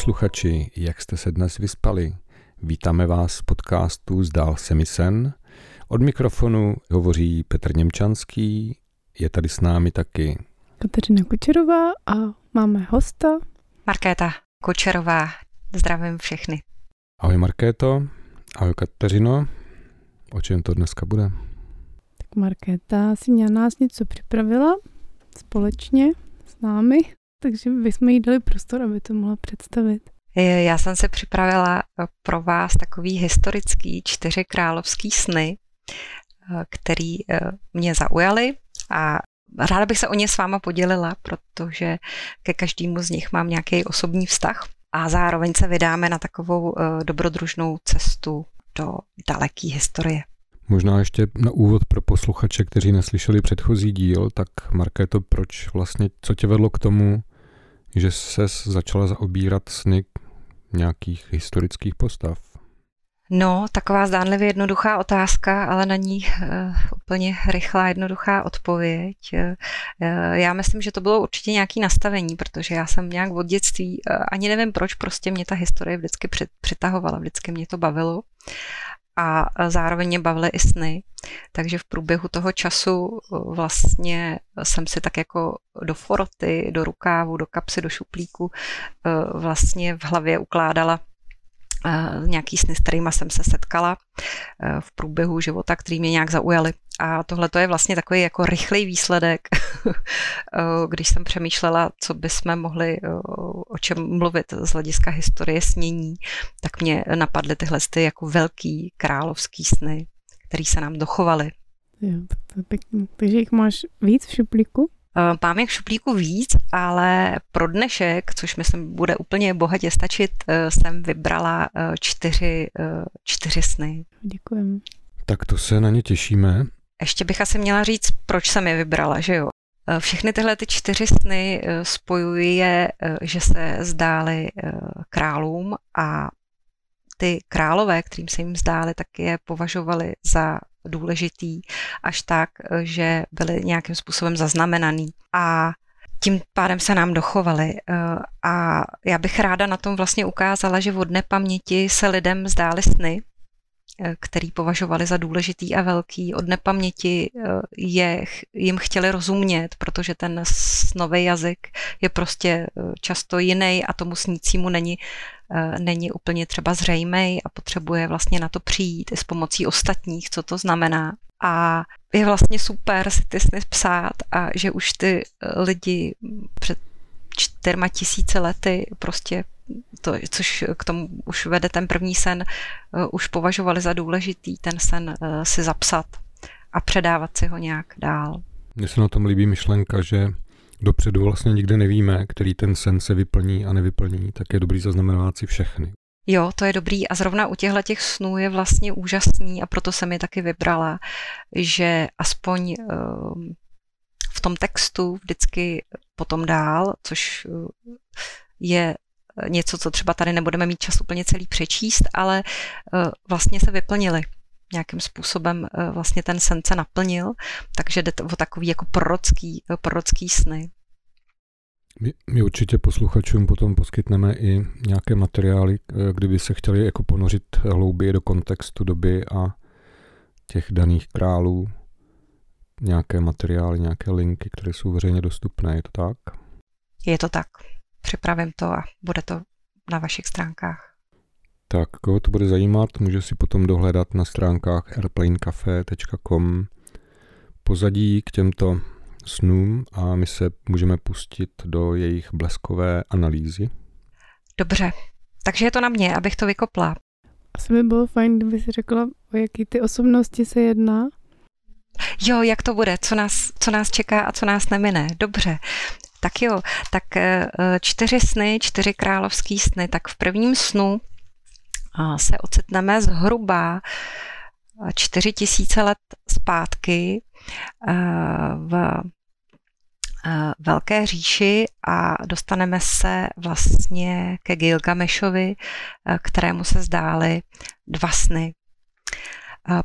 Posluchači, jak jste se dnes vyspali? Vítáme vás z podcastu Zdál se mi sen. Od mikrofonu hovoří Petr Němčanský, je tady s námi taky Kateřina Kučerová a máme hosta. Markéta Kučerová, zdravím všechny. Ahoj Markéto, ahoj Kateřino, o čem to dneska bude? Tak Markéta si měla nás něco připravila společně s námi, takže bychom jí dali prostor, aby to mohla představit. Já jsem se připravila eh, pro vás takový historický čtyři královský sny, eh, který eh, mě zaujaly a ráda bych se o ně s váma podělila, protože ke každému z nich mám nějaký osobní vztah a zároveň se vydáme na takovou dobrodružnou cestu do daleké historie. Možná ještě na úvod pro posluchače, kteří neslyšeli předchozí díl, tak Markéto, proč vlastně, co tě vedlo k tomu, že se začala zaobírat sny nějakých historických postav? No, taková zdánlivě jednoduchá otázka, ale na ní uh, úplně rychlá, jednoduchá odpověď. Uh, já myslím, že to bylo určitě nějaké nastavení, protože já jsem nějak od dětství, uh, ani nevím proč, prostě mě ta historie vždycky přitahovala, vždycky mě to bavilo a zároveň mě bavily i sny. Takže v průběhu toho času vlastně jsem si tak jako do foroty, do rukávu, do kapsy, do šuplíku vlastně v hlavě ukládala nějaký sny, s kterými jsem se setkala v průběhu života, který mě nějak zaujaly. A tohle to je vlastně takový jako rychlej výsledek, když jsem přemýšlela, co bychom mohli o čem mluvit z hlediska historie snění, tak mě napadly tyhle ty jako velký královský sny, které se nám dochovaly. Jo, to je pěkný. Takže jich máš víc v šuplíku? Mám jich v šuplíku víc, ale pro dnešek, což myslím bude úplně bohatě stačit, jsem vybrala čtyři, čtyři sny. Děkujem. Tak to se na ně těšíme. Ještě bych asi měla říct, proč jsem je vybrala, že jo? Eh, všechny tyhle ty čtyři sny eh, spojují je, eh, že se zdály králům a ty králové, kterým se jim zdály, tak je považovali za důležitý až tak, že byly nějakým způsobem zaznamenaný. A tím pádem se nám dochovali. A já bych ráda na tom vlastně ukázala, že od nepaměti se lidem zdály sny, který považovali za důležitý a velký. Od nepaměti eh, je, jim chtěli rozumět, protože ten nový jazyk je prostě eh, často jiný a tomu snícímu není, není úplně třeba zřejmý a potřebuje vlastně na to přijít i s pomocí ostatních, co to znamená. A je vlastně super si ty sny psát a že už ty lidi před čtyřma tisíce lety prostě to, což k tomu už vede ten první sen, uh, už považovali za důležitý ten sen uh, si zapsat a předávat si ho nějak dál. Mně se na tom líbí myšlenka, že dopředu vlastně nikdy nevíme, který ten sen se vyplní a nevyplní, tak je dobrý zaznamenávat si všechny. Jo, to je dobrý a zrovna u těchto těch snů je vlastně úžasný a proto jsem je taky vybrala, že aspoň uh, v tom textu vždycky potom dál, což je něco, co třeba tady nebudeme mít čas úplně celý přečíst, ale eh, vlastně se vyplnili nějakým způsobem eh, vlastně ten sen se naplnil, takže jde o takový jako prorocký, eh, prorocký sny. My, my určitě posluchačům potom poskytneme i nějaké materiály, kdyby se chtěli jako ponořit hlouběji do kontextu doby a těch daných králů, nějaké materiály, nějaké linky, které jsou veřejně dostupné, je to tak? Je to tak připravím to a bude to na vašich stránkách. Tak, koho to bude zajímat, může si potom dohledat na stránkách airplanecafe.com pozadí k těmto snům a my se můžeme pustit do jejich bleskové analýzy. Dobře, takže je to na mě, abych to vykopla. Asi by bylo fajn, kdyby si řekla, o jaký ty osobnosti se jedná. Jo, jak to bude, co nás, co nás čeká a co nás nemine. Dobře, tak jo, tak eh, čtyři sny, čtyři královský sny, tak v prvním snu se ocitneme zhruba čtyři tisíce let zpátky eh, v eh, velké říši a dostaneme se vlastně ke Gilgamešovi, kterému se zdály dva sny.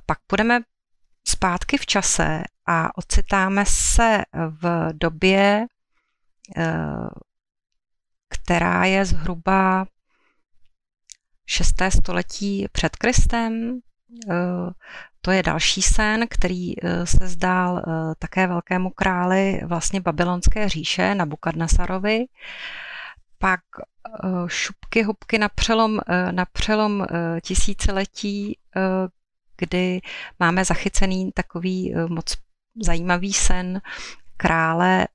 Pak půjdeme zpátky v čase a ocitáme se v době která je zhruba 6. století před Kristem. To je další sen, který se zdál také velkému králi vlastně babylonské říše Nabukadnesarovi. Pak šupky, hubky na přelom, na přelom tisíciletí, kdy máme zachycený takový moc zajímavý sen krále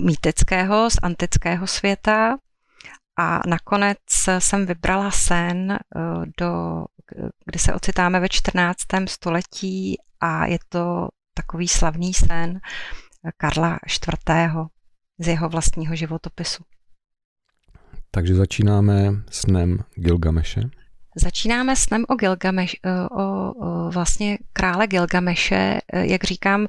mýtického z antického světa. A nakonec jsem vybrala sen, do, kdy se ocitáme ve 14. století a je to takový slavný sen Karla IV. z jeho vlastního životopisu. Takže začínáme snem Gilgameše. Začínáme snem o Gilgameš, o, o vlastně krále Gilgameše. Jak říkám,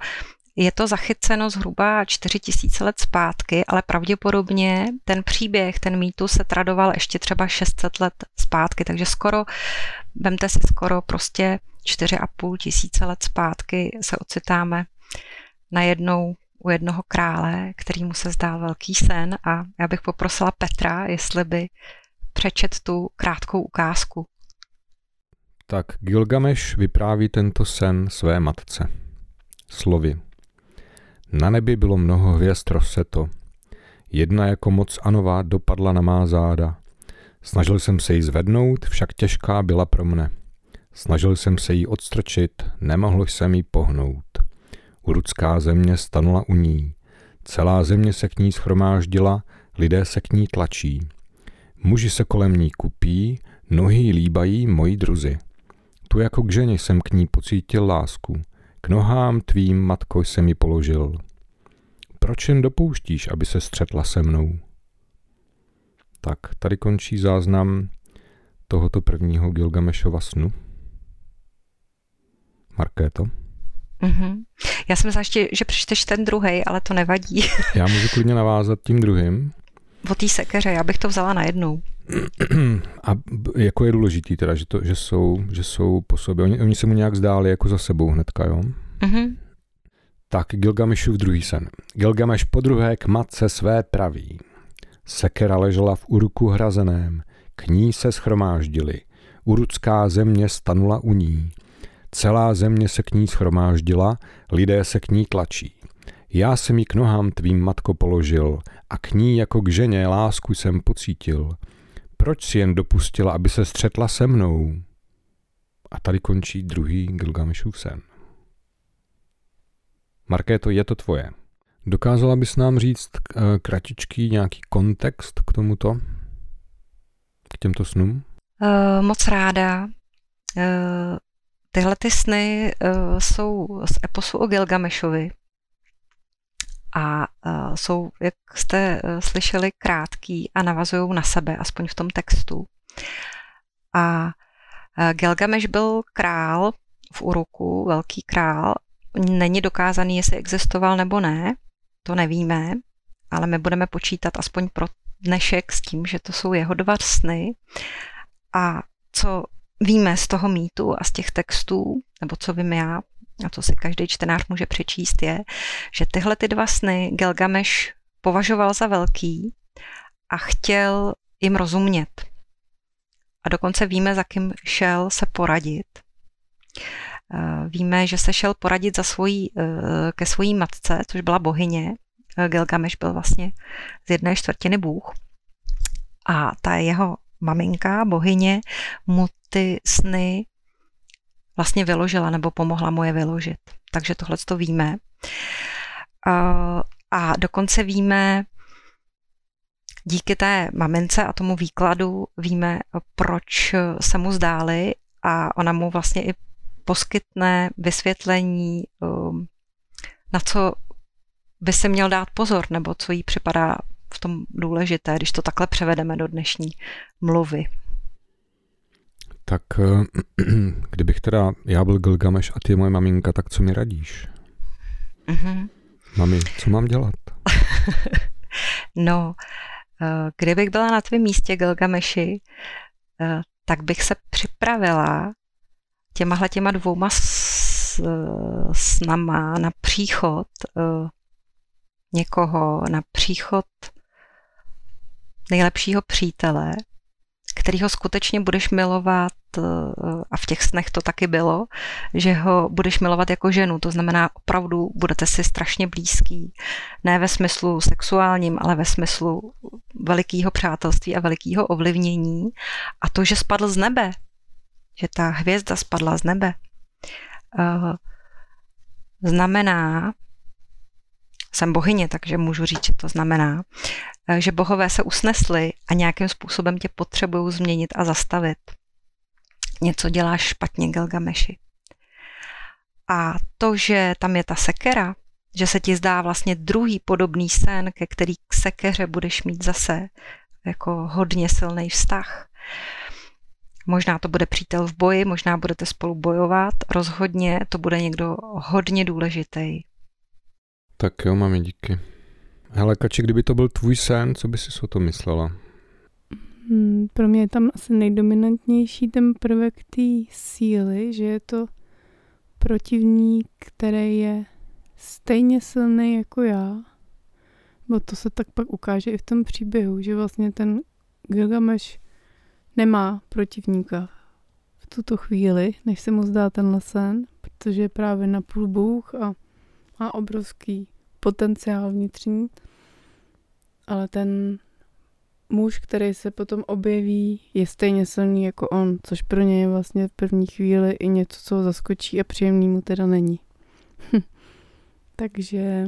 je to zachyceno zhruba 4000 let zpátky, ale pravděpodobně ten příběh, ten mýtus se tradoval ještě třeba 600 let zpátky, takže skoro, vemte si skoro prostě 4,5 tisíce let zpátky se ocitáme najednou u jednoho krále, který mu se zdál velký sen a já bych poprosila Petra, jestli by přečet tu krátkou ukázku. Tak Gilgameš vypráví tento sen své matce. Slovy. Na nebi bylo mnoho hvězd rozseto. Jedna jako moc anová dopadla na má záda. Snažil jsem se jí zvednout, však těžká byla pro mne. Snažil jsem se jí odstrčit, nemohl jsem jí pohnout. Urudská země stanula u ní. Celá země se k ní schromáždila, lidé se k ní tlačí. Muži se kolem ní kupí, nohy líbají moji druzy. Tu jako k ženě jsem k ní pocítil lásku. K nohám tvým, matko, jsem ji položil. Proč jen dopouštíš, aby se střetla se mnou? Tak, tady končí záznam tohoto prvního Gilgamešova snu. Markéto? Mm-hmm. Já jsem myslela ještě, že přečteš ten druhý, ale to nevadí. Já můžu klidně navázat tím druhým. O té sekeře, já bych to vzala najednou. A jako je důležitý teda, že, to, že, jsou, že jsou po sobě. Oni, oni se mu nějak zdáli jako za sebou hnedka, jo? Mm-hmm. Tak Gilgamešův druhý sen. Gilgameš po druhé k matce své praví. Sekera ležela v Uruku hrazeném, k ní se schromáždili. Urucká země stanula u ní. Celá země se k ní schromáždila, lidé se k ní tlačí. Já jsem ji k nohám tvým matko položil a k ní jako k ženě lásku jsem pocítil. Proč si jen dopustila, aby se střetla se mnou? A tady končí druhý Gilgamešův sen. Markéto, je to tvoje. Dokázala bys nám říct eh, kratičký nějaký kontext k tomuto? K těmto snům? Uh, moc ráda. Uh, tyhle ty sny uh, jsou z eposu o Gilgamešovi a uh, jsou, jak jste uh, slyšeli, krátký a navazují na sebe, aspoň v tom textu. A uh, Gilgameš byl král v Uruku, velký král. Není dokázaný, jestli existoval nebo ne, to nevíme, ale my budeme počítat aspoň pro dnešek s tím, že to jsou jeho dva sny. A co víme z toho mýtu a z těch textů, nebo co vím já, a co si každý čtenář může přečíst, je, že tyhle ty dva sny Gilgamesh považoval za velký a chtěl jim rozumět. A dokonce víme, za kým šel se poradit. Eh, víme, že se šel poradit za svojí, eh, ke svojí matce, což byla bohyně. Eh, Gilgamesh byl vlastně z jedné čtvrtiny bůh. A ta jeho maminka, bohyně, mu ty sny vlastně vyložila nebo pomohla mu je vyložit. Takže tohle to víme. A dokonce víme, díky té mamince a tomu výkladu víme, proč se mu zdáli a ona mu vlastně i poskytne vysvětlení, um, na co by se měl dát pozor, nebo co jí připadá v tom důležité, když to takhle převedeme do dnešní mluvy. Tak eh, kdybych teda já byl Gilgameš a ty moje maminka, tak co mi radíš? Mm-hmm. Mami, co mám dělat? no, eh, kdybych byla na tvém místě Gilgameši, eh, tak bych se připravila těmahle těma dvouma snama na příchod někoho, na příchod nejlepšího přítele, kterýho skutečně budeš milovat eh, a v těch snech to taky bylo, že ho budeš milovat jako ženu, to znamená opravdu budete si strašně blízký, ne ve smyslu sexuálním, ale ve smyslu velikého přátelství a velikého ovlivnění. A to, že spadl z nebe, že ta hvězda spadla z nebe, eh, znamená, jsem bohyně, takže můžu říct, že to znamená, eh, že bohové se usnesli a nějakým způsobem tě potřebují změnit a zastavit. Něco děláš špatně, Gilgameši. A to, že tam je ta sekera, že se ti zdá vlastně druhý podobný sen, ke který k sekeře budeš mít zase jako hodně silný vztah. Možná to bude přítel v boji, možná budete spolu bojovat, rozhodně to bude někdo hodně důležitý. Tak jo, mami, díky. Hele, Kači, kdyby to byl tvůj sen, co by si o tom myslela? Hmm, pro mě je tam asi nejdominantnější ten prvek té síly, že je to protivník, který je stejně silný jako já. Bo to se tak pak ukáže i v tom příběhu, že vlastně ten Gilgamesh nemá protivníka v tuto chvíli, než se mu zdá ten sen, protože je právě na půl bůh a má obrovský potenciál vnitřní, ale ten muž, který se potom objeví, je stejně silný jako on, což pro něj je vlastně v první chvíli i něco, co ho zaskočí a příjemný mu teda není. Takže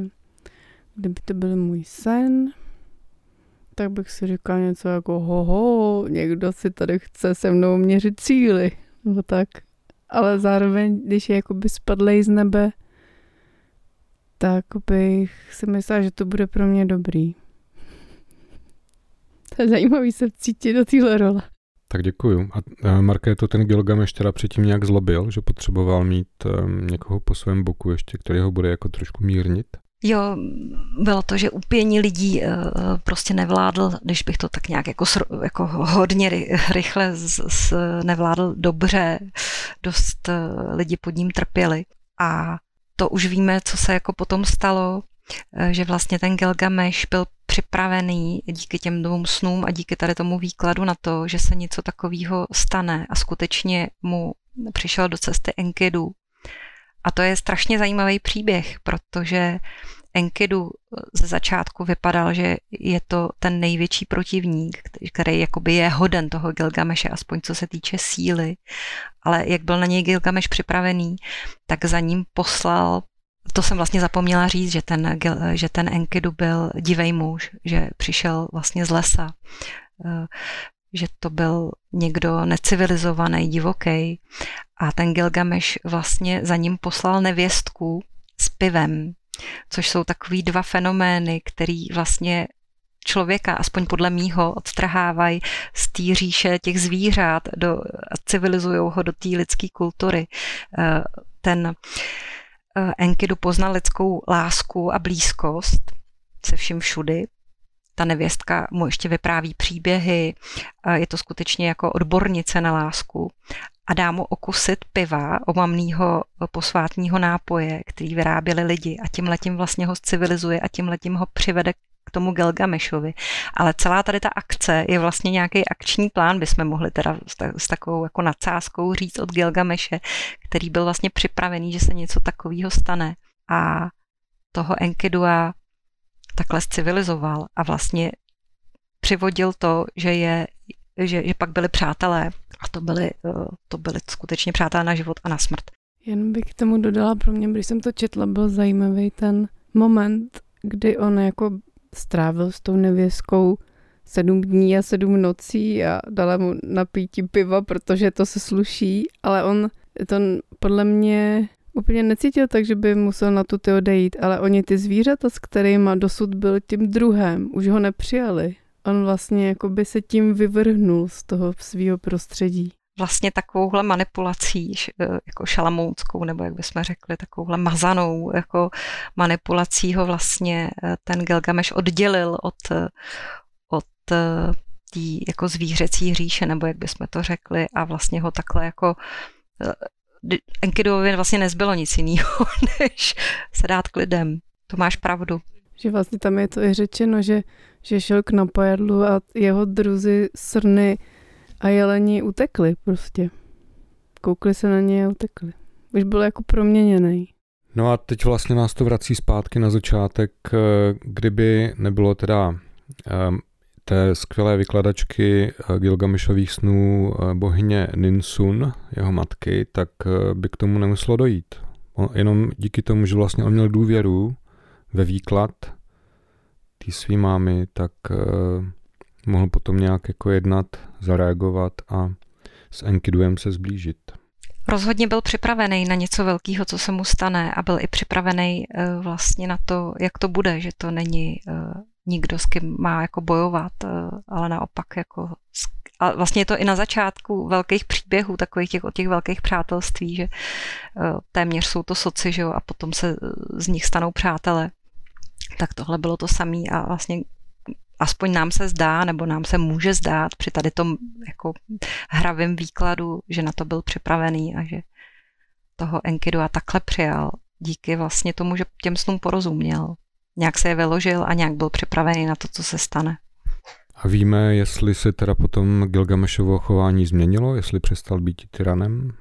kdyby to byl můj sen, tak bych si říkal něco jako hoho, někdo si tady chce se mnou měřit cíly, nebo tak. Ale zároveň, když je jakoby spadlej z nebe, tak bych si myslela, že to bude pro mě dobrý. To je zajímavý se cítit do téhle role. Tak děkuju. A Marké to ten Gilgameš teda předtím nějak zlobil, že potřeboval mít um, někoho po svém boku ještě, který ho bude jako trošku mírnit? Jo, bylo to, že upění lidí uh, prostě nevládl, když bych to tak nějak jako, jako hodně rychle z, z, nevládl dobře, dost lidi pod ním trpěli. A to už víme, co se jako potom stalo, eh, že vlastně ten Gilgamesh byl připravený díky těm dvou snům a díky tady tomu výkladu na to, že se něco takového stane a skutečně mu přišel do cesty Enkidu. A to je strašně zajímavý příběh, protože Enkidu ze začátku vypadal, že je to ten největší protivník, který jakoby je hoden toho Gilgameše, aspoň co se týče síly. Ale jak byl na něj Gilgameš připravený, tak za ním poslal to jsem vlastně zapomněla říct, že ten, že ten Enkidu byl divej muž, že přišel vlastně z lesa, eh, že to byl někdo necivilizovaný, divoký a ten Gilgameš vlastně za ním poslal nevěstku s pivem, což jsou takový dva fenomény, který vlastně člověka, aspoň podle mýho, odstrhávají z té říše těch zvířat do, a civilizují ho do té lidské kultury. Eh, ten eh, Enkidu poznal lidskou lásku a blízkost se vším všudy. Ta nevěstka mu ještě vypráví příběhy, je to skutečně jako odbornice na lásku a dá mu okusit piva, omamného posvátního nápoje, který vyráběli lidi a tím letím vlastně ho civilizuje a tím letím ho přivede k tomu Gelgamešovi. Ale celá tady ta akce je vlastně nějaký akční plán, bychom mohli teda s takovou jako nadsázkou říct od Gilgameše, který byl vlastně připravený, že se něco takového stane. A toho Enkidua takhle civilizoval a vlastně přivodil to, že je že, že pak byli přátelé a to byli, eh, to byli skutečně přátelé na život a na smrt. Jen bych k tomu dodala, pro mě, když jsem to četla, byl zajímavý ten moment, kdy on jako strávil s tou nevěskou sedm dní a sedm nocí a dala mu napítí piva, protože to se sluší, ale on to podle mě úplně necítil tak, že by musel na tu odejít, ale oni ty zvířata, s kterými dosud byl tím druhem, už ho nepřijali on vlastně jako by se tím vyvrhnul z toho svého prostředí. Vlastně takovouhle manipulací, e, jako šalamounskou, nebo jak bychom řekli, takovouhle mazanou jako manipulací ho vlastně e, ten Gilgamesh oddělil od, e, od tý jako zvířecí říše, nebo jak bychom to řekli, a vlastně ho takhle jako Enkidovi vlastně nezbylo nic jiného, než se dát k lidem. To máš pravdu. Že vlastně tam je to i řečeno, že že šel k napajadlu a jeho druzy srny a jeleni utekli prostě. Koukli se na něj a utekli. Už byl jako proměněný. No a teď vlastně nás to vrací zpátky na začátek, eh, kdyby nebylo teda um, té skvělé vykladačky eh, Gilgamešových snů bohyně Ninsun, jeho matky, tak by k tomu nemuselo dojít. On, jenom díky tomu, že vlastně on měl důvěru ve výklad té svý mámy, tak uh, mohl potom nějak jako jednat, zareagovat a s Enkiduem se zblížit. Rozhodně byl připravený na něco velkého, co se mu stane a byl i připravený uh, vlastně na to, jak to bude, že to není uh, nikdo, s kým má jako bojovat, uh, ale naopak jako a vlastně je to i na začátku velkých příběhů, takových těch, těch velkých přátelství, že téměř jsou to soci, že jo, a potom se z nich stanou přátelé. Tak tohle bylo to samé a vlastně aspoň nám se zdá, nebo nám se může zdát při tady tom jako hravém výkladu, že na to byl připravený a že toho Enkidu a takhle přijal díky vlastně tomu, že těm snům porozuměl. Nějak se je vyložil a nějak byl připravený na to, co se stane. A víme, jestli se teda potom Gilgamešovo chování změnilo, jestli přestal být tyranem?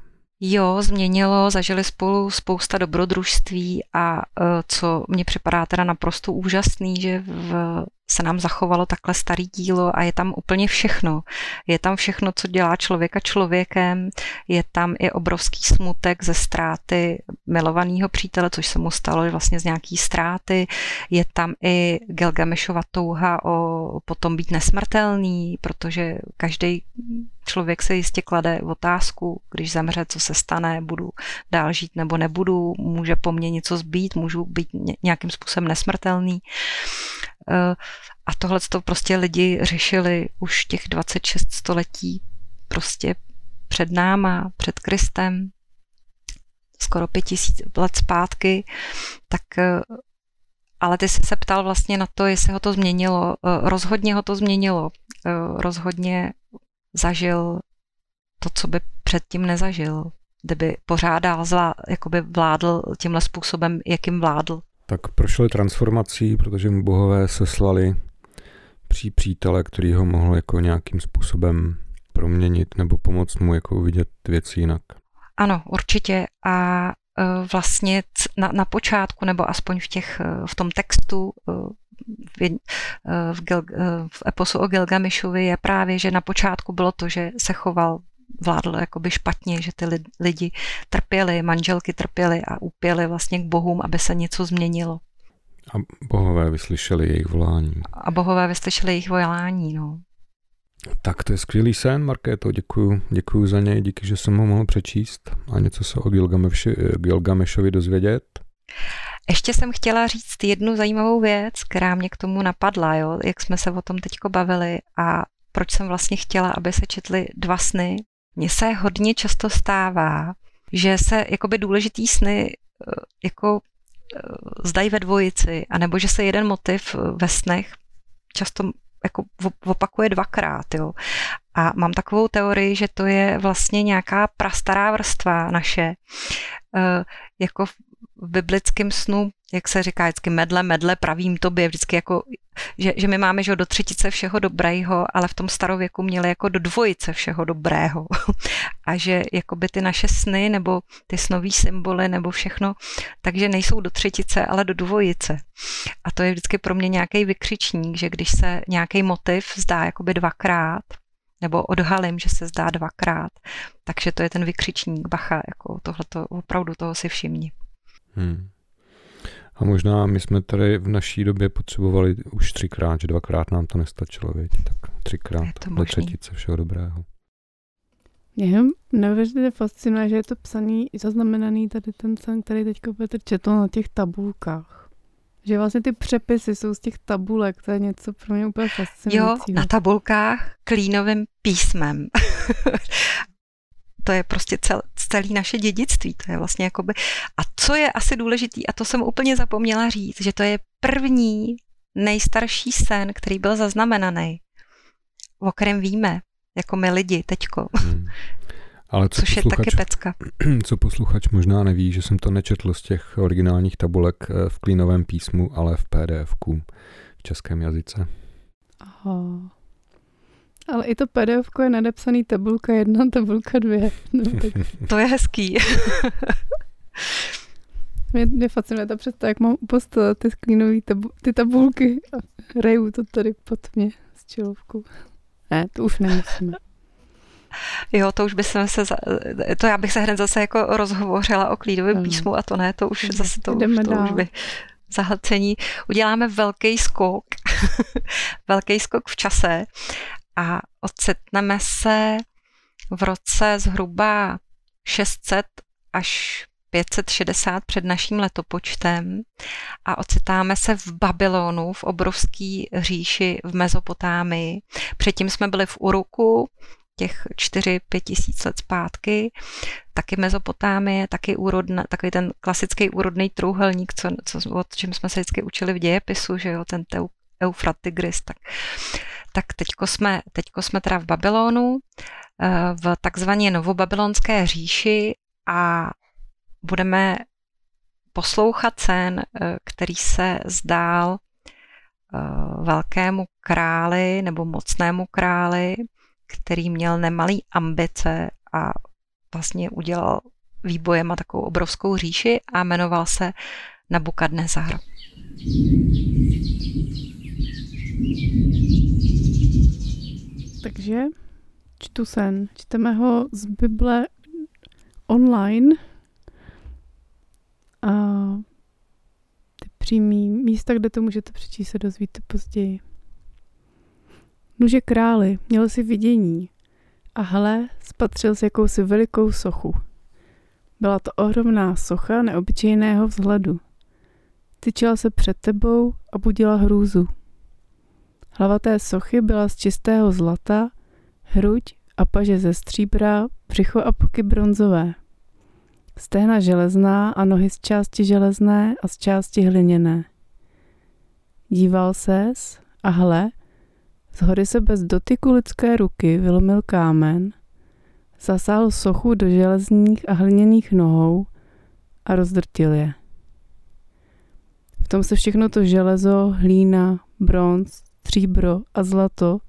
Jo, změnilo, zažili spolu spousta dobrodružství a e, co mně připadá teda naprosto úžasný, že v se nám zachovalo takhle starý dílo a je tam úplně všechno. Je tam všechno, co dělá člověka člověkem, je tam i obrovský smutek ze ztráty milovaného přítele, což se mu stalo vlastně z nějaký ztráty, je tam i Gelgamešova touha o potom být nesmrtelný, protože každý člověk se jistě klade otázku, když zemře, co se stane, budu dál žít nebo nebudu, může po mně něco zbýt, můžu být nějakým způsobem nesmrtelný. Eh, a tohle to prostě lidi řešili už těch 26 století prostě před náma, před Kristem, skoro pět tisíc let zpátky, tak eh, ale ty jsi se ptal vlastně na to, jestli ho to změnilo. Eh, rozhodně ho to změnilo. Rozhodně zažil to, co by předtím nezažil. Kdyby pořádal, zvlá, jakoby vládl tímhle způsobem, jakým vládl tak prošel transformací, protože mu bohové seslali pří přítele, který ho mohl jako nějakým způsobem proměnit nebo pomoct mu jako uvidět věci jinak. Ano, určitě. A e, vlastně na, na počátku, nebo aspoň v, těch, e, v tom textu e, v, v, Gil, v eposu o Gilgamešovi je právě, že na počátku bylo to, že se choval vládl jakoby špatně, že ty lidi trpěli, manželky trpěly a upěly vlastně k bohům, aby se něco změnilo. A bohové vyslyšeli jejich volání. A bohové vyslyšeli jejich volání, no. Tak to je skvělý sen, Markéto, děkuju, děkuju za něj, díky, že jsem ho mohl přečíst a něco se o Gilgameši, Gilgamešovi dozvědět. Ještě jsem chtěla říct jednu zajímavou věc, která mě k tomu napadla, jo, jak jsme se o tom teďko bavili a proč jsem vlastně chtěla, aby se četly dva sny mně se hodně často stává, že se jakoby důležitý sny eh, jako eh, zdají ve dvojici, anebo že se jeden motiv eh, ve snech často jako opakuje dvakrát. Jo. A mám takovou teorii, že to je vlastně nějaká prastará vrstva naše, jako v biblickém snu jak se říká vždycky medle, medle, pravím tobě, vždycky jako, že, že my máme že do třetice všeho dobrého, ale v tom starověku měli jako do dvojice všeho dobrého. A že jakoby ty naše sny nebo ty snový symboly nebo všechno, takže nejsou do třetice, ale do dvojice. A to je vždycky pro mě nějaký vykřičník, že když se nějaký motiv zdá jakoby dvakrát, nebo odhalím, že se zdá dvakrát, takže to je ten vykřičník, bacha, jako tohle opravdu toho si všimni. Hmm. A možná my jsme tady v naší době potřebovali už třikrát, že dvakrát nám to nestačilo, věď, tak třikrát do třetice všeho dobrého. Mě neuvěřitelně fascinuje, že je to psaný, zaznamenaný tady ten sen, který teď Petr četl na těch tabulkách. Že vlastně ty přepisy jsou z těch tabulek, to je něco pro mě úplně fascinující. Jo, na tabulkách klínovým písmem. To je prostě cel, celý naše dědictví. To je vlastně jakoby... A co je asi důležitý, a to jsem úplně zapomněla říct, že to je první nejstarší sen, který byl zaznamenaný, o kterém víme, jako my lidi teďko. Hmm. Ale co Což posluchač, je taky pecka. Co posluchač možná neví, že jsem to nečetl z těch originálních tabulek eh, v klínovém písmu, ale v pdf v českém jazyce. Aha. Ale i to PDF je nadepsaný tabulka jedna, tabulka dvě. No, tak... to je hezký. mě, mě fascinuje ta představa, jak mám u ty sklínové tabu, ty tabulky a reju to tady pod mě s čilovkou. Ne, to už nemusíme. Jo, to už bychom se, to já bych se hned zase jako rozhovořila o klídovém písmu a to ne, to už zase to, už, to už by zahlcení. Uděláme velký skok, velký skok v čase a ocitneme se v roce zhruba 600 až 560 před naším letopočtem a ocitáme se v Babylonu, v obrovský říši v Mezopotámii. Předtím jsme byli v Uruku, těch 4-5 tisíc let zpátky, taky Mezopotámie, taky úrodna, takový ten klasický úrodný trůhelník, co, co, o čem jsme se vždycky učili v dějepisu, že jo, ten Eufrat Tigris, tak, tak teďko jsme, teďko jsme teda v Babylonu, eh, v takzvané novobabylonské říši a budeme poslouchat sen, eh, který se zdál eh, velkému králi nebo mocnému králi, který měl nemalý ambice a vlastně udělal výbojem a takovou obrovskou říši a jmenoval se Nabukadnezar. Takže čtu sen. Čteme ho z Bible online a ty přímý místa, kde to můžete přečíst, se dozvíte později. Nuže králi, měl si vidění a hle, spatřil si jakousi velikou sochu. Byla to ohromná socha neobyčejného vzhledu. Tyčela se před tebou a budila hrůzu. Hlava té sochy byla z čistého zlata, hruď a paže ze stříbra, břicho a poky bronzové. Stehna železná a nohy z části železné a z části hliněné. Díval ses a hle, z hory se bez dotyku lidské ruky vylomil kámen, zasáhl sochu do železných a hliněných nohou a rozdrtil je. V tom se všechno to železo, hlína, bronz, stříbro a zlato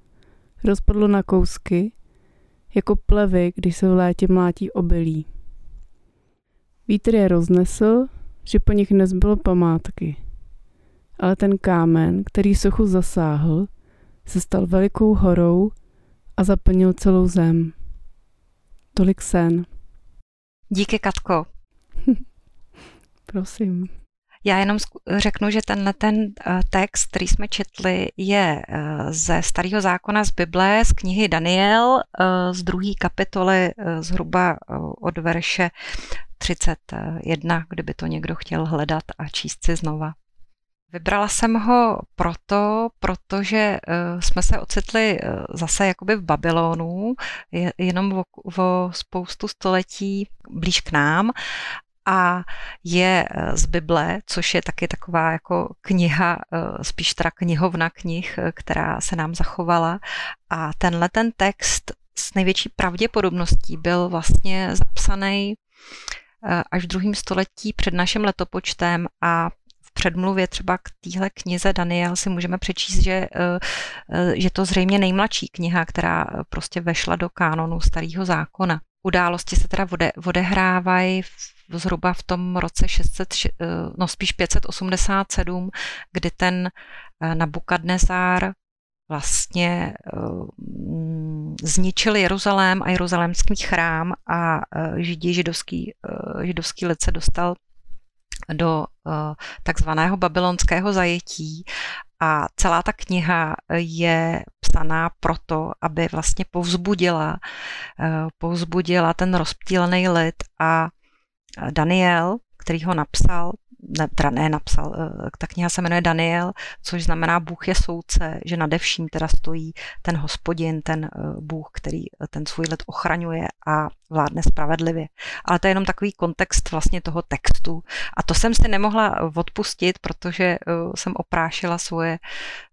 rozpadlo na kousky, jako plevy, když se v létě mlátí obilí. Vítr je roznesl, že po nich nezbylo památky. Ale ten kámen, který sochu zasáhl, se stal velikou horou a zaplnil celou zem. Tolik sen. Díky, Katko. Prosím. Já jenom řeknu, že tenhle ten eh, text, který jsme četli, je eh, ze Starého zákona z Bible, z knihy Daniel, eh, z druhé kapitoly zhruba od verše 31, kdyby to někdo chtěl hledat a číst si znova. Vybrala jsem ho proto, protože jsme se ocitli zase jakoby v Babylonu, jenom o, o spoustu století blíž k nám a je eh, z Bible, což je taky taková jako kniha, eh, spíš teda knihovna knih, eh, která se nám zachovala. A tenhle ten text s největší pravděpodobností byl vlastně zapsaný až v druhém století před naším letopočtem a v předmluvě třeba k téhle knize Daniel si můžeme přečíst, že, že to zřejmě nejmladší kniha, která prostě vešla do kánonu starého zákona. Události se teda ode, odehrávají zhruba v tom roce 600, eh, no spíš 587, kdy ten eh, Nabukadnezár vlastně uh, zničil Jeruzalém a jeruzalémský chrám a židi, židovský, židovský lid se dostal do takzvaného babylonského zajetí a celá ta kniha je psaná proto, aby vlastně povzbudila, uh, povzbudila ten rozptýlený lid a Daniel, který ho napsal, ne, teda ne napsal, eh, ta kniha se jmenuje Daniel, což znamená Bůh je soudce, že nade vším teda stojí ten hospodin, ten eh, Bůh, který eh, ten svůj lid ochraňuje a vládne spravedlivě. Ale to je jenom takový kontext vlastně toho textu. A to jsem si nemohla odpustit, protože jsem oprášila svoje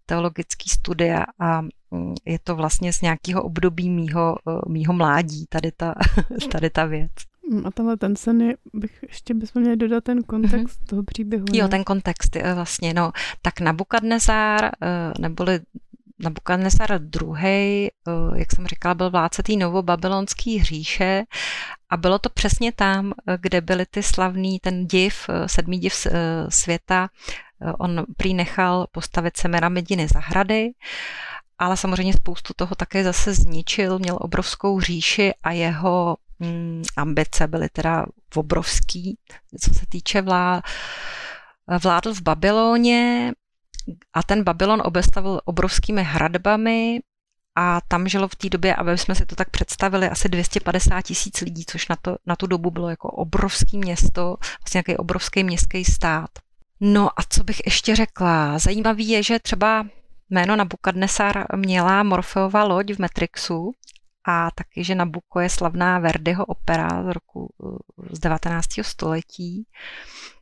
teologické studia a mm, je to vlastně z nějakého období mýho, mýho mládí, tady ta, tady ta věc. Mm, a tenhle ten sen je, bych ještě bychom měli dodat ten kontext mm-hmm. toho příběhu. Ne? Jo, ten kontext je vlastně, no, tak Nabukadnezár, eh, neboli Nabukadnesar II., jak jsem říkala, byl vládce té novobabylonské říše a bylo to přesně tam, kde byly ty slavný, ten div, sedmý div světa, on prý nechal postavit Semeramidiny zahrady, ale samozřejmě spoustu toho také zase zničil, měl obrovskou říši a jeho mm, ambice byly teda obrovský, co se týče vlá, vládl v Babyloně a ten Babylon obestavil obrovskými hradbami a tam žilo v té době, aby jsme si to tak představili, asi 250 tisíc lidí, což na, to, na tu dobu bylo jako obrovský město, vlastně nějaký obrovský městský stát. No a co bych ještě řekla? Zajímavý je, že třeba jméno Nabukadnesar měla Morfeova loď v Matrixu a taky, že Nabuko je slavná Verdiho opera z roku z 19. století.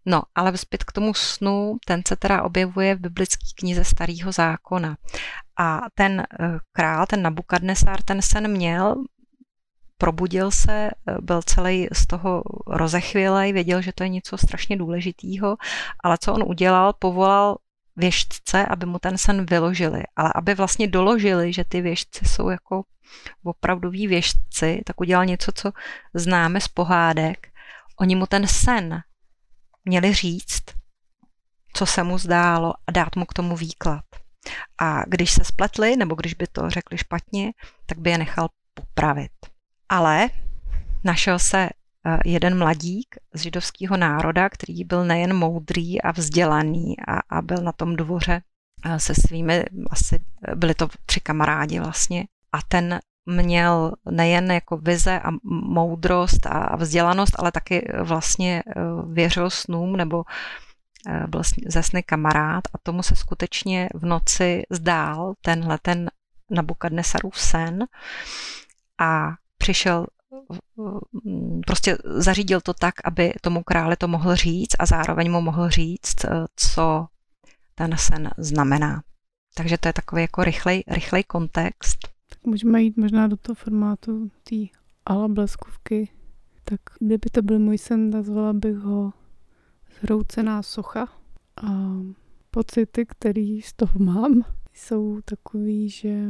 No, ale zpět k tomu snu, ten se teda objevuje v biblické knize Starého zákona. A ten eh, král, ten Nabukadnesar, ten sen měl, probudil se, eh, byl celý z toho rozechvělej, věděl, že to je něco strašně důležitého, ale co on udělal, povolal věštce, aby mu ten sen vyložili, ale aby vlastně doložili, že ty věštci jsou jako opravdoví věštci, tak udělal něco, co známe z pohádek. Oni mu ten sen měli říct, co se mu zdálo a dát mu k tomu výklad. A když se spletli, nebo když by to řekli špatně, tak by je nechal popravit. Ale našel se jeden mladík z židovského národa, který byl nejen moudrý a vzdělaný a, a byl na tom dvoře eh, se svými, asi byli to tři kamarádi vlastně, a ten měl nejen jako vize a moudrost a vzdělanost, ale taky vlastně eh, věřil snům nebo byl ze sny kamarád a tomu se skutečně v noci zdál tenhle ten Nabukadnesarův sen a přišel prostě zařídil to tak, aby tomu králi to mohl říct a zároveň mu mohl říct, eh, co ten sen znamená. Takže to je takový jako rychlej, rychlej kontext. Tak můžeme jít možná do toho formátu té ala bleskovky. Tak kdyby to byl můj sen, nazvala bych ho zhroucená socha. A pocity, které z toho mám, jsou takový, že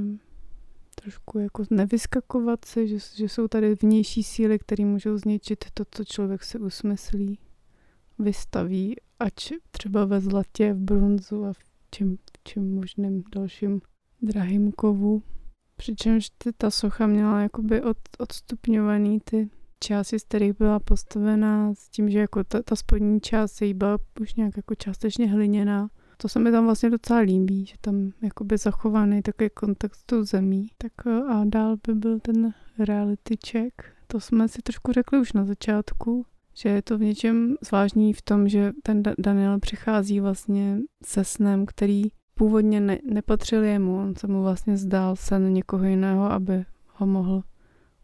trošku jako nevyskakovat se, že, že jsou tady vnější síly, které můžou zničit to, co člověk si usmyslí, vystaví, ať třeba ve zlatě, v bronzu a v čem, v čem možným dalším drahým kovu. Přičemž ta socha měla jakoby od, odstupňovaný ty části, z kterých byla postavená s tím, že jako ta, ta spodní část její byla už nějak jako částečně hliněná to se mi tam vlastně docela líbí, že tam jakoby zachovaný takový kontakt s tou zemí. Tak eh, a dál by byl ten reality check. To jsme si trošku řekli už na začátku, že je to v něčem zvláštní v tom, že ten Daniel přichází vlastně se snem, který původně ne, nepatřil jemu. On se mu vlastně zdál sen někoho jiného, aby ho mohl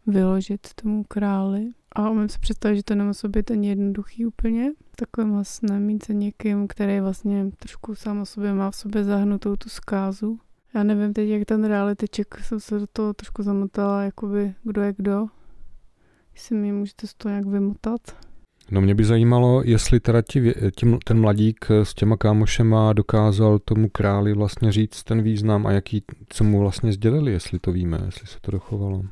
vyložit tomu králi. A umím si představit, že to nemusí být ani jednoduchý úplně. Takovým vlastně mít se někým, který vlastně trošku sám o sobě má v sobě zahnutou tu zkázu. Já nevím teď, jak ten reality check, jsem se do toho trošku zamotala, jakoby kdo je kdo. Jestli mi můžete z toho nějak vymotat. No mě by zajímalo, jestli teda ti, tím, ten mladík s těma kámošema dokázal tomu králi vlastně říct ten význam a jaký, co mu vlastně sdělili, jestli to víme, jestli se to dochovalo.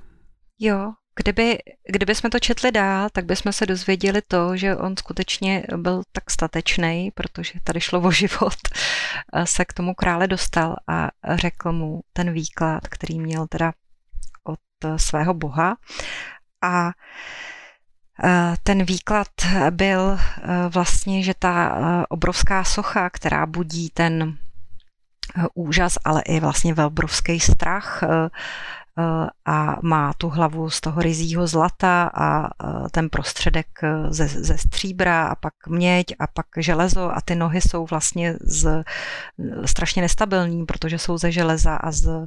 Jo, Kdyby, kdyby jsme to četli dál, tak bychom se dozvěděli to, že on skutečně byl tak statečný, protože tady šlo o život, se k tomu krále dostal a řekl mu ten výklad, který měl teda od svého boha. A ten výklad byl vlastně, že ta obrovská socha, která budí ten úžas, ale i vlastně velbrovský strach, a má tu hlavu z toho rizího zlata a ten prostředek e, ze, ze stříbra a pak měď a pak železo a ty nohy jsou vlastně z, strašně nestabilní, protože jsou ze železa a z,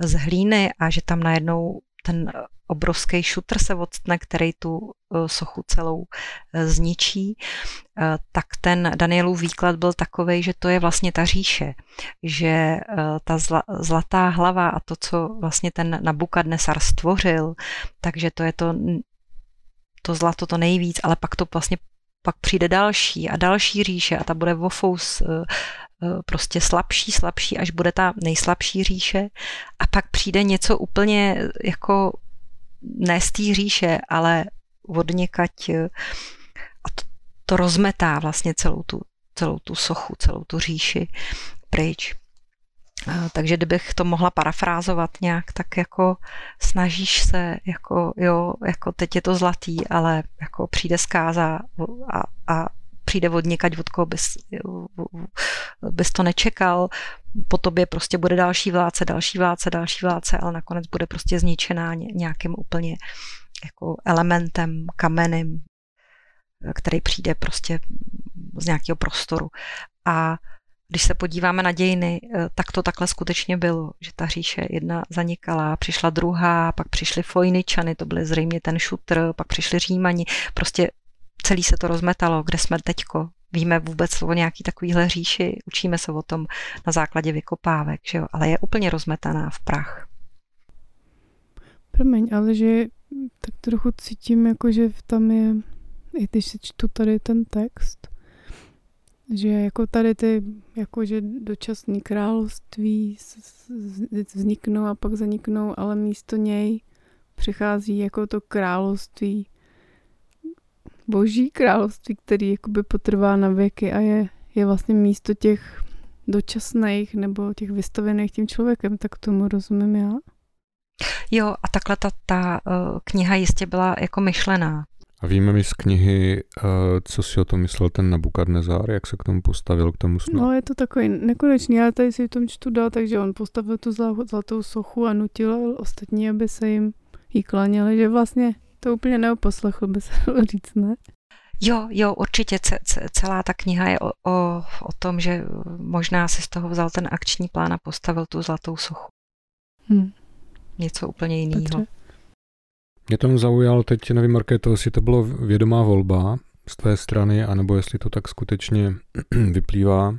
z hlíny a že tam najednou ten obrovský šutr se odstne, který tu eh, sochu celou eh, zničí, eh, tak ten Danielův výklad byl takový, že to je vlastně ta říše, že ta zla, zlatá hlava a to, co vlastně ten Nabukadnesar stvořil, takže to je to, to zlato to nejvíc, ale pak to vlastně pak přijde další a další říše a ta bude vofous prostě slabší, slabší, až bude ta nejslabší říše a pak přijde něco úplně jako ne z té říše, ale od někať a to, to rozmetá vlastně celou tu, celou tu sochu, celou tu říši pryč. Takže kdybych to mohla parafrázovat nějak, tak jako snažíš se, jako jo, jako teď je to zlatý, ale jako přijde zkáza a, a přijde od někať, od koho bys, bys to nečekal, po tobě prostě bude další vládce, další vládce, další vládce, ale nakonec bude prostě zničená nějakým úplně jako elementem, kamenem, který přijde prostě z nějakého prostoru. A když se podíváme na dějiny, tak to takhle skutečně bylo, že ta říše jedna zanikala, přišla druhá, pak přišli Fojničany, to byly zřejmě ten šutr, pak přišli Římani, prostě celý se to rozmetalo, kde jsme teďko, víme vůbec o nějaký takovýhle říši, učíme se o tom na základě vykopávek, že jo? ale je úplně rozmetaná v prach. Promiň, ale že tak trochu cítím, jako že tam je, i když si čtu tady ten text, že jako tady ty jakože dočasné království vzniknou a pak zaniknou, ale místo něj přichází jako to království, boží království, který jakoby potrvá na věky a je, je vlastně místo těch dočasných nebo těch vystavených tím člověkem, tak tomu rozumím já. Jo, a takhle ta, ta uh, kniha jistě byla jako myšlená. A víme mi z knihy, uh, co si o tom myslel ten Nabukadnezár, jak se k tomu postavil, k tomu snu? No, je to takový nekonečný, já tady si v tom čtu dál, takže on postavil tu zlatou sochu a nutil ostatní, aby se jim jí klaněli, že vlastně to úplně neoposlechl, by se dalo říct, ne? Jo, jo, určitě celá ta kniha je o, o, o tom, že možná si z toho vzal ten akční plán a postavil tu zlatou sochu. Hmm. Něco úplně jiného. Mě tam zaujalo teď, nevím, Markéto, jestli to bylo vědomá volba z tvé strany, anebo jestli to tak skutečně vyplývá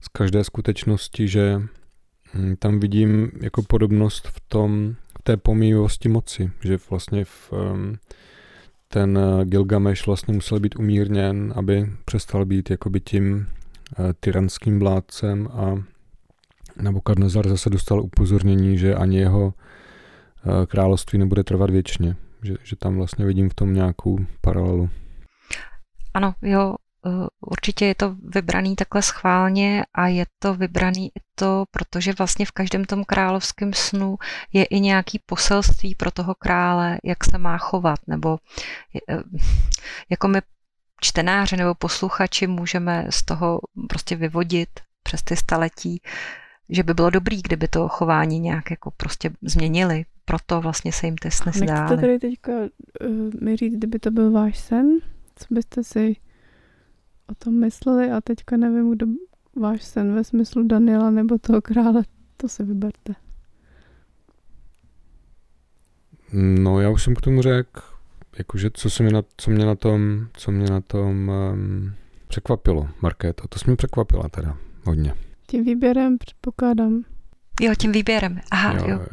z každé skutečnosti, že hm, tam vidím jako podobnost v tom, té pomíjivosti moci, že vlastně v, ten eh, Gilgameš vlastně musel být umírněn, aby přestal být jakoby tím eh, tyranským vládcem a Nabokadnezar zase dostal upozornění, že ani jeho Eh, království nebude trvat věčně. Že, že tam vlastně vidím v tom nějakou paralelu. Ano, jo, určitě je to vybraný takhle schválně a je to vybraný i to, protože vlastně v každém tom královském snu je i nějaký poselství pro toho krále, jak se má chovat, nebo eh, jako my čtenáři nebo posluchači můžeme z toho prostě vyvodit přes ty staletí, že by bylo dobrý, kdyby to chování nějak jako prostě změnili. Proto vlastně se jim ty sny zdály. Nechcete tady teďka uh, mi říct, kdyby to byl váš sen? Co byste si o tom mysleli? A teďka nevím, kdo váš sen ve smyslu Daniela nebo toho krále. To si vyberte. No, já už jsem k tomu řekl, jakože co, se mě na, co mě na tom, co mě na tom um, překvapilo, Markéto. To mě překvapila teda hodně. Tím výběrem předpokládám. Jo, tím výběrem. Aha, jo. jo.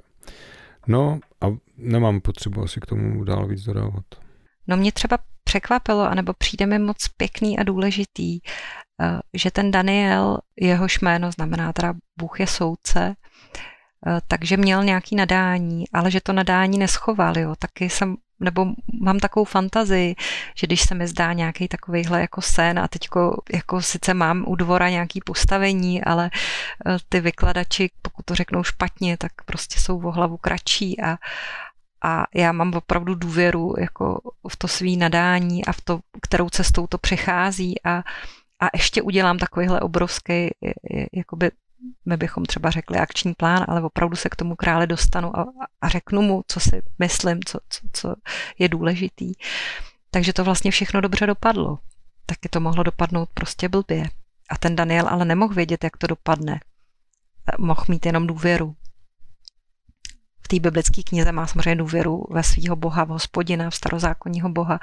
No a nemám potřebu asi k tomu dál víc dodávat. No mě třeba překvapilo, anebo přijde mi moc pěkný a důležitý, že ten Daniel, jehož jméno znamená teda Bůh je soudce, eh, takže měl nějaký nadání, ale že to nadání neschoval, jo. Taky jsem nebo mám takovou fantazii, že když se mi zdá nějaký takovýhle jako sen a teďko jako sice mám u dvora nějaký postavení, ale eh, ty vykladači, pokud to řeknou špatně, tak prostě jsou o hlavu kratší a, a já mám opravdu důvěru jako v to svý nadání a v to, kterou cestou to přechází a, a ještě udělám takovýhle obrovský jakoby my bychom třeba řekli akční plán, ale opravdu se k tomu krále dostanu a, a řeknu mu, co si myslím, co, co, co je důležitý. Takže to vlastně všechno dobře dopadlo. Taky to mohlo dopadnout prostě blbě. A ten Daniel ale nemohl vědět, jak to dopadne. Mohl mít jenom důvěru. V té biblické knize má samozřejmě důvěru ve svého boha, v hospodina, v starozákonního boha.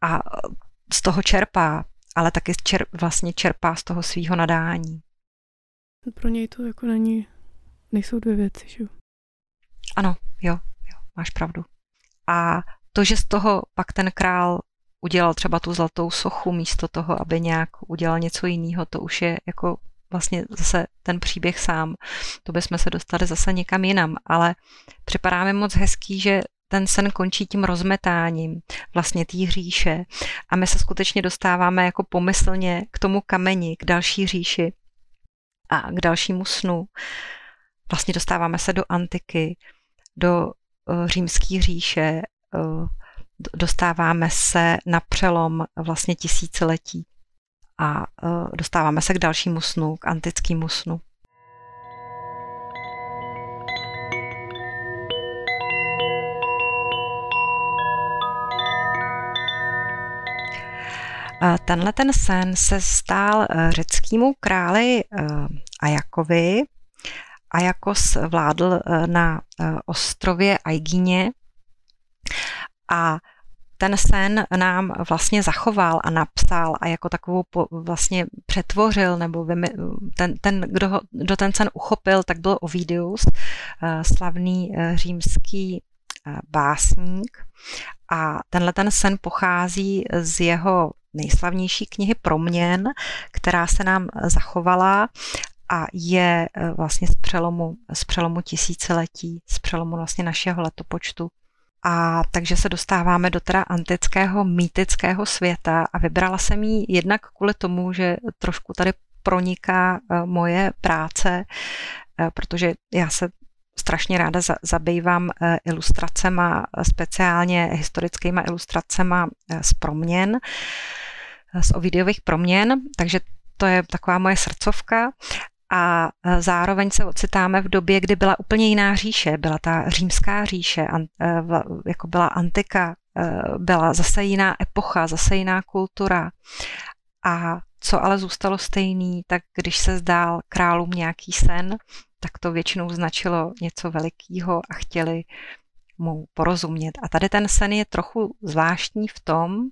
A z toho čerpá, ale taky čer, vlastně čerpá z toho svého nadání. Pro něj to jako není, nejsou dvě věci, že jo? Ano, jo, jo, máš pravdu. A to, že z toho pak ten král udělal třeba tu zlatou sochu místo toho, aby nějak udělal něco jiného, to už je jako vlastně zase ten příběh sám. To bychom se dostali zase někam jinam, ale připadá mi moc hezký, že ten sen končí tím rozmetáním vlastně té říše a my se skutečně dostáváme jako pomyslně k tomu kameni, k další říši a k dalšímu snu. Vlastně dostáváme se do antiky, do uh, římské říše, uh, dostáváme se na přelom vlastně tisíciletí a uh, dostáváme se k dalšímu snu, k antickému snu. Tenhle ten sen se stál řeckému králi Ajakovi. Ajakos vládl na ostrově Aigíně a ten sen nám vlastně zachoval a napsal a jako takovou po, vlastně přetvořil, nebo vymi, ten, ten kdo, ho, kdo ten sen uchopil, tak byl Ovidius, eh, slavný eh, římský eh, básník. A tenhle ten sen pochází z jeho nejslavnější knihy Proměn, která se nám zachovala a je vlastně z přelomu, z přelomu tisíciletí, z přelomu vlastně našeho letopočtu. A takže se dostáváme do teda antického mýtického světa a vybrala jsem ji jednak kvůli tomu, že trošku tady proniká eh, moje práce, eh, protože já se strašně ráda zabývám eh, ilustracema, speciálně historickýma ilustracema z proměn, z Ovidiových proměn, takže to je taková moje srdcovka a e, zároveň se ocitáme v době, kdy byla úplně jiná říše. Byla ta římská říše, e, jako byla antika, e, byla zase jiná epocha, zase jiná kultura. A co ale zůstalo stejný, tak když se zdál králům nějaký sen, tak to většinou značilo něco velikého a chtěli mu porozumět. A tady ten sen je trochu zvláštní v tom,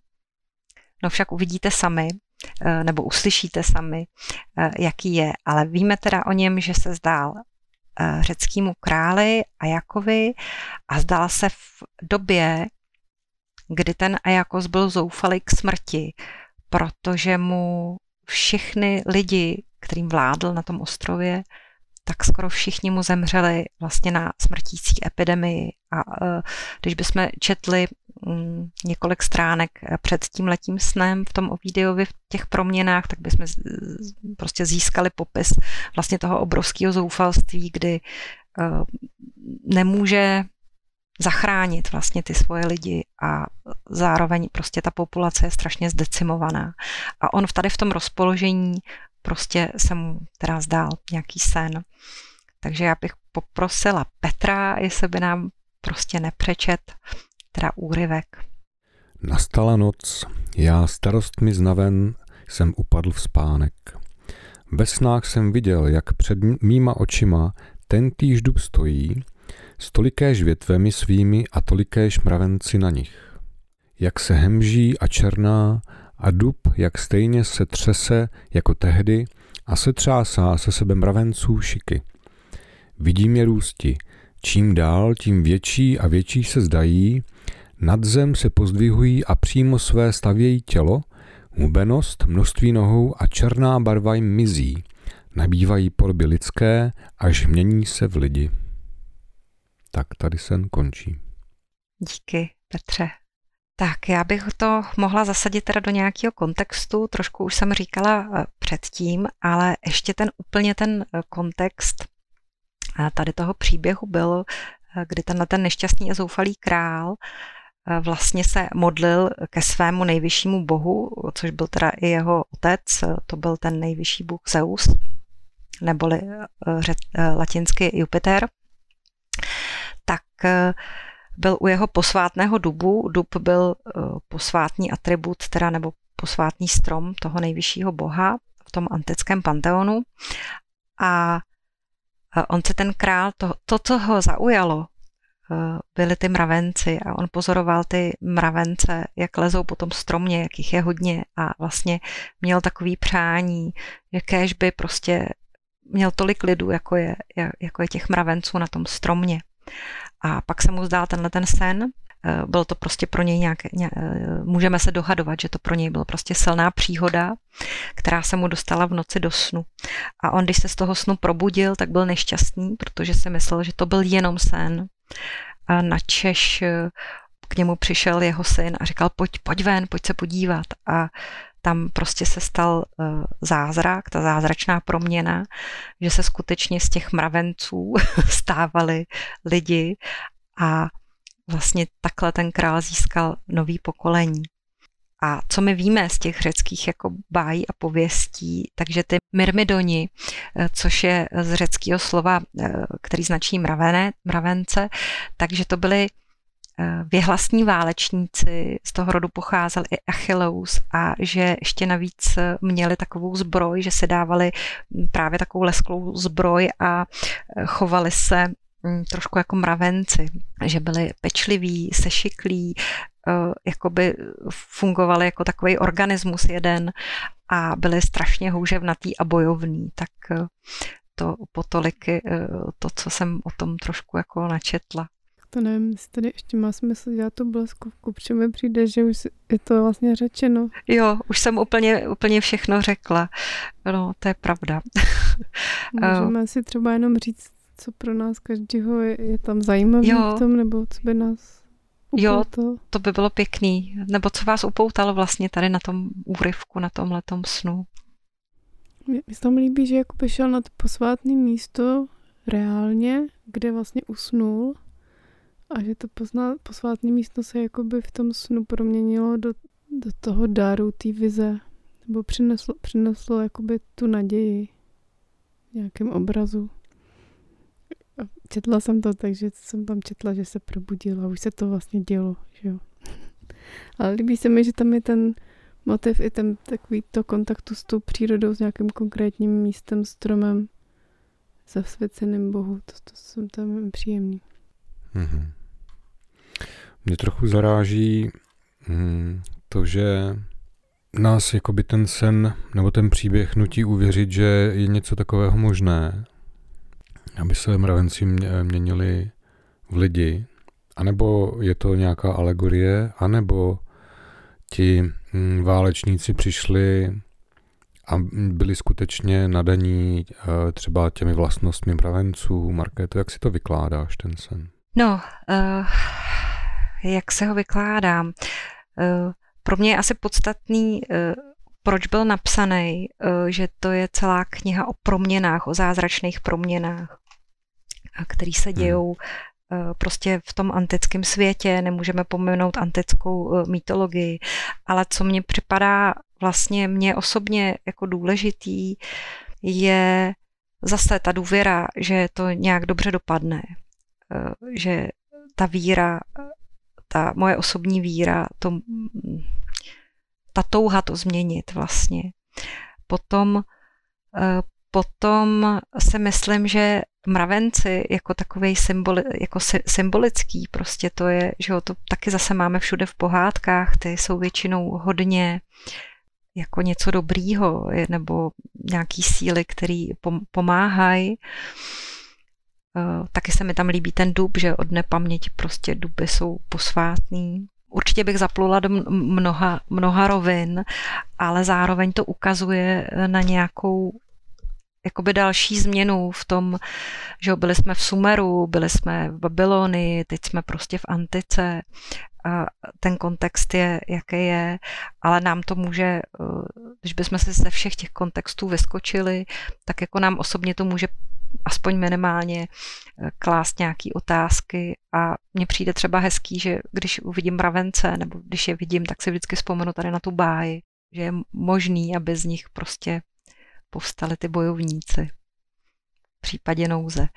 no však uvidíte sami, Eh, nebo uslyšíte sami, eh, jaký je. Ale víme teda o něm, že se zdál eh, řeckému králi Ajakovi a zdál se v době, kdy ten Ajakos byl zoufalý k smrti, protože mu všechny lidi, kterým vládl na tom ostrově, tak skoro všichni mu zemřeli vlastně na smrtící epidemii. A když bychom četli Mm, několik stránek před tím letím snem v tom Ovidiovi, v těch proměnách, tak bychom prostě získali popis vlastně toho obrovského zoufalství, kdy eh, nemůže zachránit vlastně ty svoje lidi a zároveň prostě ta populace je strašně zdecimovaná. A on tady v tom rozpoložení prostě se mu teda zdál nějaký sen. Takže já bych poprosila Petra, jestli by nám prostě nepřečet teda úryvek. Nastala noc, já starostmi znaven jsem upadl v spánek. Ve snách jsem viděl, jak před mýma očima ten týž dub stojí, s tolikéž větvemi svými a tolikéž mravenci na nich. Jak se hemží a černá a dub, jak stejně se třese jako tehdy a se třásá se sebe mravenců šiky. Vidím je růsti, čím dál, tím větší a větší se zdají nad zem se pozdvihují a přímo své stavějí tělo, hubenost, množství nohou a černá barva jim mizí. Nabývají podoby lidské, až mění se v lidi. Tak tady sen končí. Díky, Petře. Tak já bych to mohla zasadit teda do nějakého kontextu, trošku už jsem říkala eh, předtím, ale ještě ten úplně ten eh, kontext eh, tady toho příběhu byl, kdy tenhle ten nešťastný a zoufalý král vlastně se modlil ke svému nejvyššímu bohu, což byl teda i jeho otec, to byl ten nejvyšší bůh Zeus, neboli eh, latinsky Jupiter, tak byl u jeho posvátného dubu. Dub byl posvátný atribut, teda nebo posvátný strom toho nejvyššího boha v tom antickém panteonu. A on se ten král, to, to co ho zaujalo, Eh, byli ty mravenci a on pozoroval ty mravence, jak lezou po tom stromě, jak jich je hodně a vlastně měl takový přání, jakéž by prostě měl tolik lidu, jako je, jako je těch mravenců na tom stromě. A pak se mu zdál tenhle ten sen, Eh, bylo to prostě pro něj nějaké, ně, eh, můžeme se dohadovat, že to pro něj byla prostě silná příhoda, která se mu dostala v noci do snu. A on, když se z toho snu probudil, tak byl nešťastný, protože si myslel, že to byl jenom sen. A načež eh, k němu přišel jeho syn a říkal, pojď, pojď ven, pojď se podívat. A tam prostě se stal zázrak, ta zázračná proměna, že se skutečně z těch mravenců stávali lidi a vlastně takhle ten král získal nový pokolení. A co my víme z těch řeckých jako bájí a pověstí, takže ty myrmidoni, eh, což je z řeckého slova, eh, který značí mravené, mravence, takže to byly eh, věhlasní válečníci, z toho rodu pocházel i Achilleus a že ještě navíc měli takovou zbroj, že se dávali právě takovou lesklou zbroj a chovali se Mm, trošku jako mravenci, že byli pečliví, sešiklí, eh, jakoby fungovali jako takový organismus jeden a byli strašně houževnatý a bojovný, tak eh, to potoliky, eh, to, co jsem o tom trošku jako načetla. To nevím, jestli tady ještě má smysl dělat tu bleskovku, protože mi přijde, že už je to vlastně řečeno. Jo, už jsem úplně, úplně všechno řekla. No, to je pravda. Můžeme si třeba jenom říct, co pro nás každého je, je tam zajímavé v tom, nebo co by nás upoutalo? Jo, to by bylo pěkný. Nebo co vás upoutalo vlastně tady na tom úryvku, na tom letom snu? Mně se tam líbí, že jako šel na to posvátné místo reálně, kde vlastně usnul a že to pozná, posvátné místo se jakoby v tom snu proměnilo do, do toho daru, té vize, nebo přineslo, přineslo jakoby tu naději v nějakém obrazu. Četla jsem to, takže jsem tam četla, že se probudila. Už se to vlastně dělo, že jo. Ale líbí se mi, že tam je ten motiv i ten takový to kontaktu s tou přírodou, s nějakým konkrétním místem, stromem, zasvěceným Bohu. To, to jsem tam příjemný. Mm-hmm. Mě trochu zaráží mm, to, že nás jakoby ten sen nebo ten příběh nutí uvěřit, že je něco takového možné aby se mravenci měnili v lidi, anebo je to nějaká alegorie, anebo ti mm, válečníci přišli a byli skutečně nadaní eh, třeba těmi vlastnostmi mravenců. Markéto, jak si to vykládáš, ten sen? No, uh, jak se ho vykládám? Uh, pro mě je asi podstatný uh, proč byl napsaný, že to je celá kniha o proměnách, o zázračných proměnách který se hmm. dějou prostě v tom antickém světě, nemůžeme pomenout antickou eh, mytologii, ale co mně připadá vlastně mě osobně jako důležitý, je zase ta důvěra, že to nějak dobře dopadne, eh, že ta víra, ta moje osobní víra, to, ta touha to změnit vlastně. Potom Potom si myslím, že mravenci jako takový symboli, jako symbolický, prostě to je, že to taky zase máme všude v pohádkách, ty jsou většinou hodně jako něco dobrýho, nebo nějaký síly, který pomáhají. Eh, taky se mi tam líbí ten dub, že od nepaměti prostě duby jsou posvátný. Určitě bych zaplula do mnoha, mnoha rovin, ale zároveň to ukazuje na nějakou jakoby další změnu v tom, že byli jsme v Sumeru, byli jsme v Babylonii, teď jsme prostě v Antice a ten kontext je, jaký je, ale nám to může, eh, když bychom se ze všech těch kontextů vyskočili, tak jako nám osobně to může aspoň minimálně eh, klást nějaký otázky a mně přijde třeba hezký, že když uvidím mravence nebo když je vidím, tak si vždycky vzpomenu tady na tu báji, že je možný, aby z nich prostě povstali ty bojovníci v případě nouze.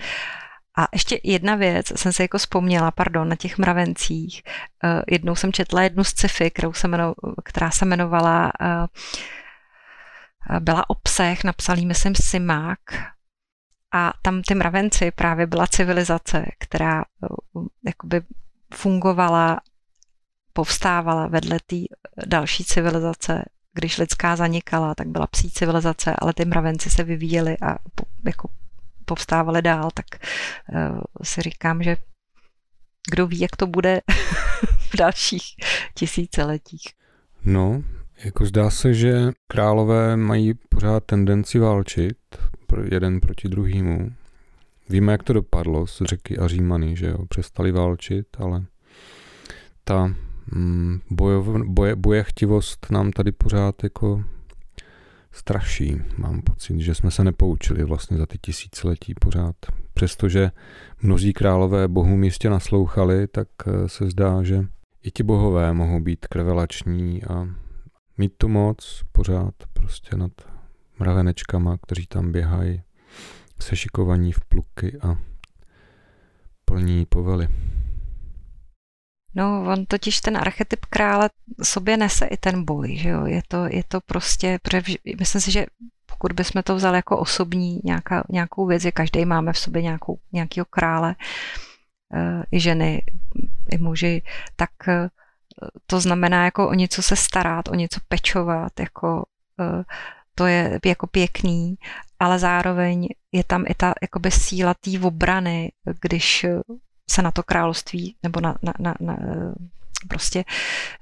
A ještě jedna věc, jsem se jako vzpomněla, pardon, na těch mravencích. Uh, jednou jsem četla jednu z sci-fi, kterou se jmeno, která se jmenovala uh, byla obsah, napsal jí, myslím, Simák. A tam ty mravenci právě byla civilizace, která uh, jakoby fungovala, povstávala vedle té další civilizace když lidská zanikala, tak byla psí civilizace, ale ty mravenci se vyvíjeli a jako povstávali dál, tak uh, si říkám, že kdo ví, jak to bude v dalších tisíciletích. No, jako zdá se, že králové mají pořád tendenci válčit jeden proti druhému. Víme, jak to dopadlo s řeky a Římany, že jo, přestali válčit, ale ta mm, bojov, boje, bojechtivost nám tady pořád jako straší. Mám pocit, že jsme se nepoučili vlastně za ty tisíciletí pořád. Přestože mnozí králové bohům jistě naslouchali, tak eh, se zdá, že i ti bohové mohou být krvelační a mít tu moc pořád prostě nad mravenečkama, kteří tam běhají sešikovaní v pluky a plní povely. No, on totiž ten archetyp krále sobě nese i ten boj, že jo? Je to, je to prostě, myslím si, že pokud bychom to vzali jako osobní nějaká, nějakou věc, že každý máme v sobě nějakou, nějakého krále, eh, i ženy, i muži, tak eh, to znamená jako o něco se starat, o něco pečovat, jako eh, to je jako pěkný, ale zároveň je tam i ta jakoby síla té obrany, když se na to království nebo na, na, na, na prostě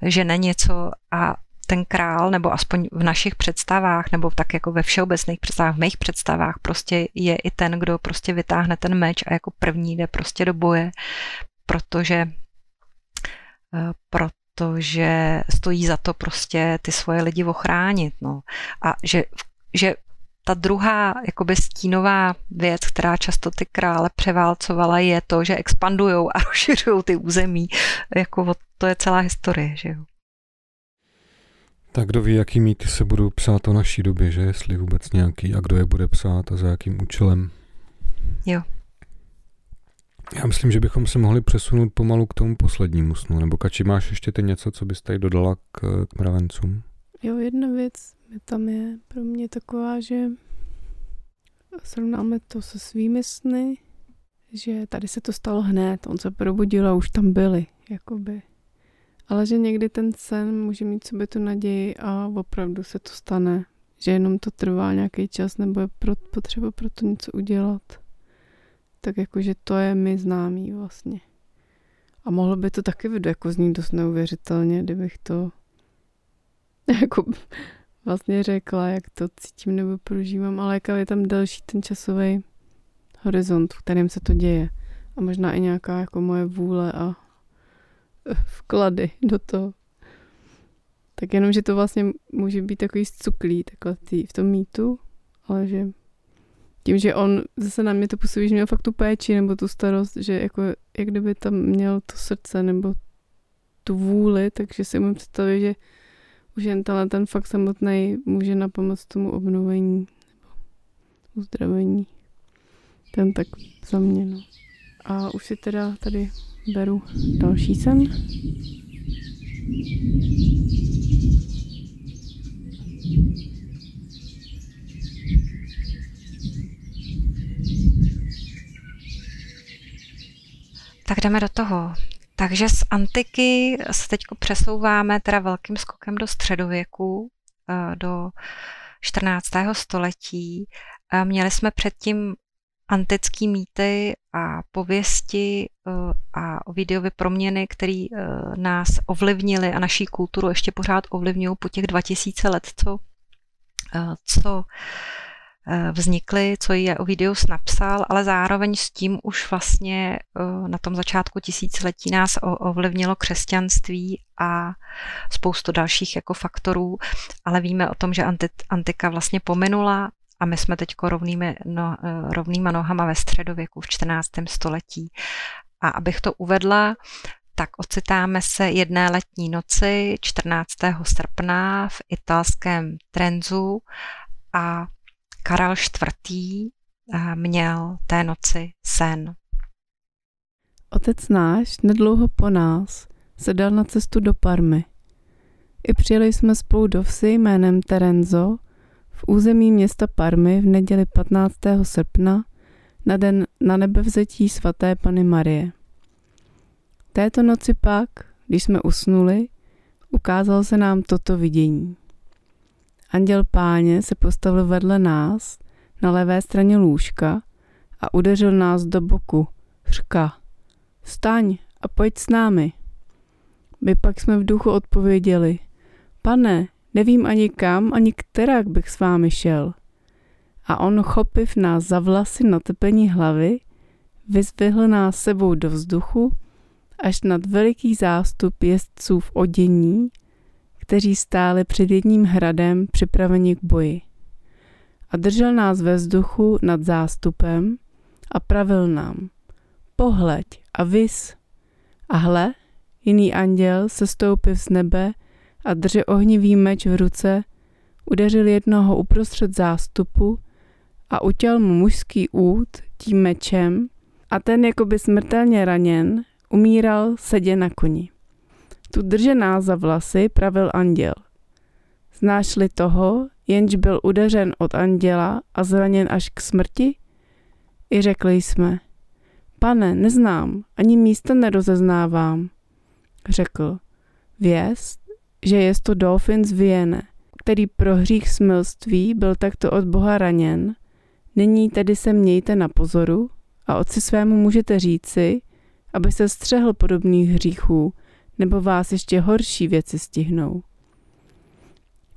žene něco a ten král, nebo aspoň v našich představách, nebo tak jako ve všeobecných představách, v mých představách, prostě je i ten, kdo prostě vytáhne ten meč a jako první jde prostě do boje, protože eh, protože stojí za to prostě ty svoje lidi ochránit, no. A že, že ta druhá jakoby stínová věc, která často ty krále převálcovala, je to, že expandují a rozšiřují ty území. Jako to je celá historie, že jo. Tak kdo ví, jaký mýty se budou psát o naší době, že jestli vůbec nějaký a kdo je bude psát a za jakým účelem. Jo. Já myslím, že bychom se mohli přesunout pomalu k tomu poslednímu snu. Nebo Kači, máš ještě ty něco, co bys tady dodala k, k mravencům? Jo, jedna věc tam je pro mě taková, že srovnáme to se svými sny, že tady se to stalo hned, on se probudil a už tam byli, jakoby. Ale že někdy ten sen může mít sobě tu naději a opravdu se to stane. Že jenom to trvá nějaký čas nebo je pro, potřeba pro to něco udělat. Tak jakože to je mi známý vlastně. A mohlo by to taky jako znít dost neuvěřitelně, kdybych to jako vlastně řekla, jak to cítím nebo prožívám, ale jaká je tam další ten časový horizont, v kterém se to děje. A možná i nějaká jako moje vůle a vklady do toho. Tak jenom, že to vlastně může být takový zcuklý takhle v tom mýtu, ale že tím, že on zase na mě to působí, že měl fakt tu péči nebo tu starost, že jako jak kdyby tam měl to srdce nebo tu vůli, takže si umím představit, že už jen tenhle ten fakt samotný může na pomoc tomu obnovení nebo uzdravení. Ten tak za mě, no. A už si teda tady beru další sen. Tak jdeme do toho. Takže z antiky se teď přesouváme teda velkým skokem do středověku, eh, do 14. století. Eh, měli jsme předtím antické mýty a pověsti eh, a videové proměny, které nás ovlivnily a naší kulturu ještě pořád ovlivňují po těch 2000 let, co, co vznikly, co je Ovidius napsal, ale zároveň s tím už vlastně eh, na tom začátku tisíciletí nás ovlivnilo křesťanství a spoustu dalších jako faktorů, ale víme o tom, že antika vlastně pominula a my jsme teď rovnými, no, eh, rovnýma nohama ve středověku v 14. století. A abych to uvedla, tak ocitáme se jedné letní noci 14. srpna v italském Trenzu a Karel IV. Eh, měl té noci sen. Otec náš nedlouho po nás se dal na cestu do Parmy. I přijeli jsme spolu do vsi jménem Terenzo v území města Parmy v neděli 15. srpna na den na nebevzetí svaté Pany Marie. Této noci pak, když jsme usnuli, ukázal se nám toto vidění. Anděl páně se postavil vedle nás na levé straně lůžka a udeřil nás do boku. Řka, staň a pojď s námi. My pak jsme v duchu odpověděli, pane, nevím ani kam, ani kterak bych s vámi šel. A on chopiv nás za vlasy na tepení hlavy, vyzvihl nás sebou do vzduchu, až nad veliký zástup jezdců v odění, kteří stáli před jedním hradem připraveni k boji. A držel nás ve vzduchu nad zástupem a pravil nám, pohleď a vys. A hle, jiný anděl se stoupil z nebe a drže ohnivý meč v ruce, udeřil jednoho uprostřed zástupu a utěl mu mužský út tím mečem a ten jakoby smrtelně raněn umíral sedě na koni. Tu držená za vlasy pravil anděl. Znáš-li toho, jenž byl udeřen od anděla a zraněn až k smrti? I řekli jsme, pane, neznám, ani místa nerozeznávám. Řekl, věst, že je to Dolphin z Viene, který pro hřích smilství byl takto od Boha raněn. Nyní tedy se mějte na pozoru a otci svému můžete říci, aby se střehl podobných hříchů, nebo vás ještě horší věci stihnou.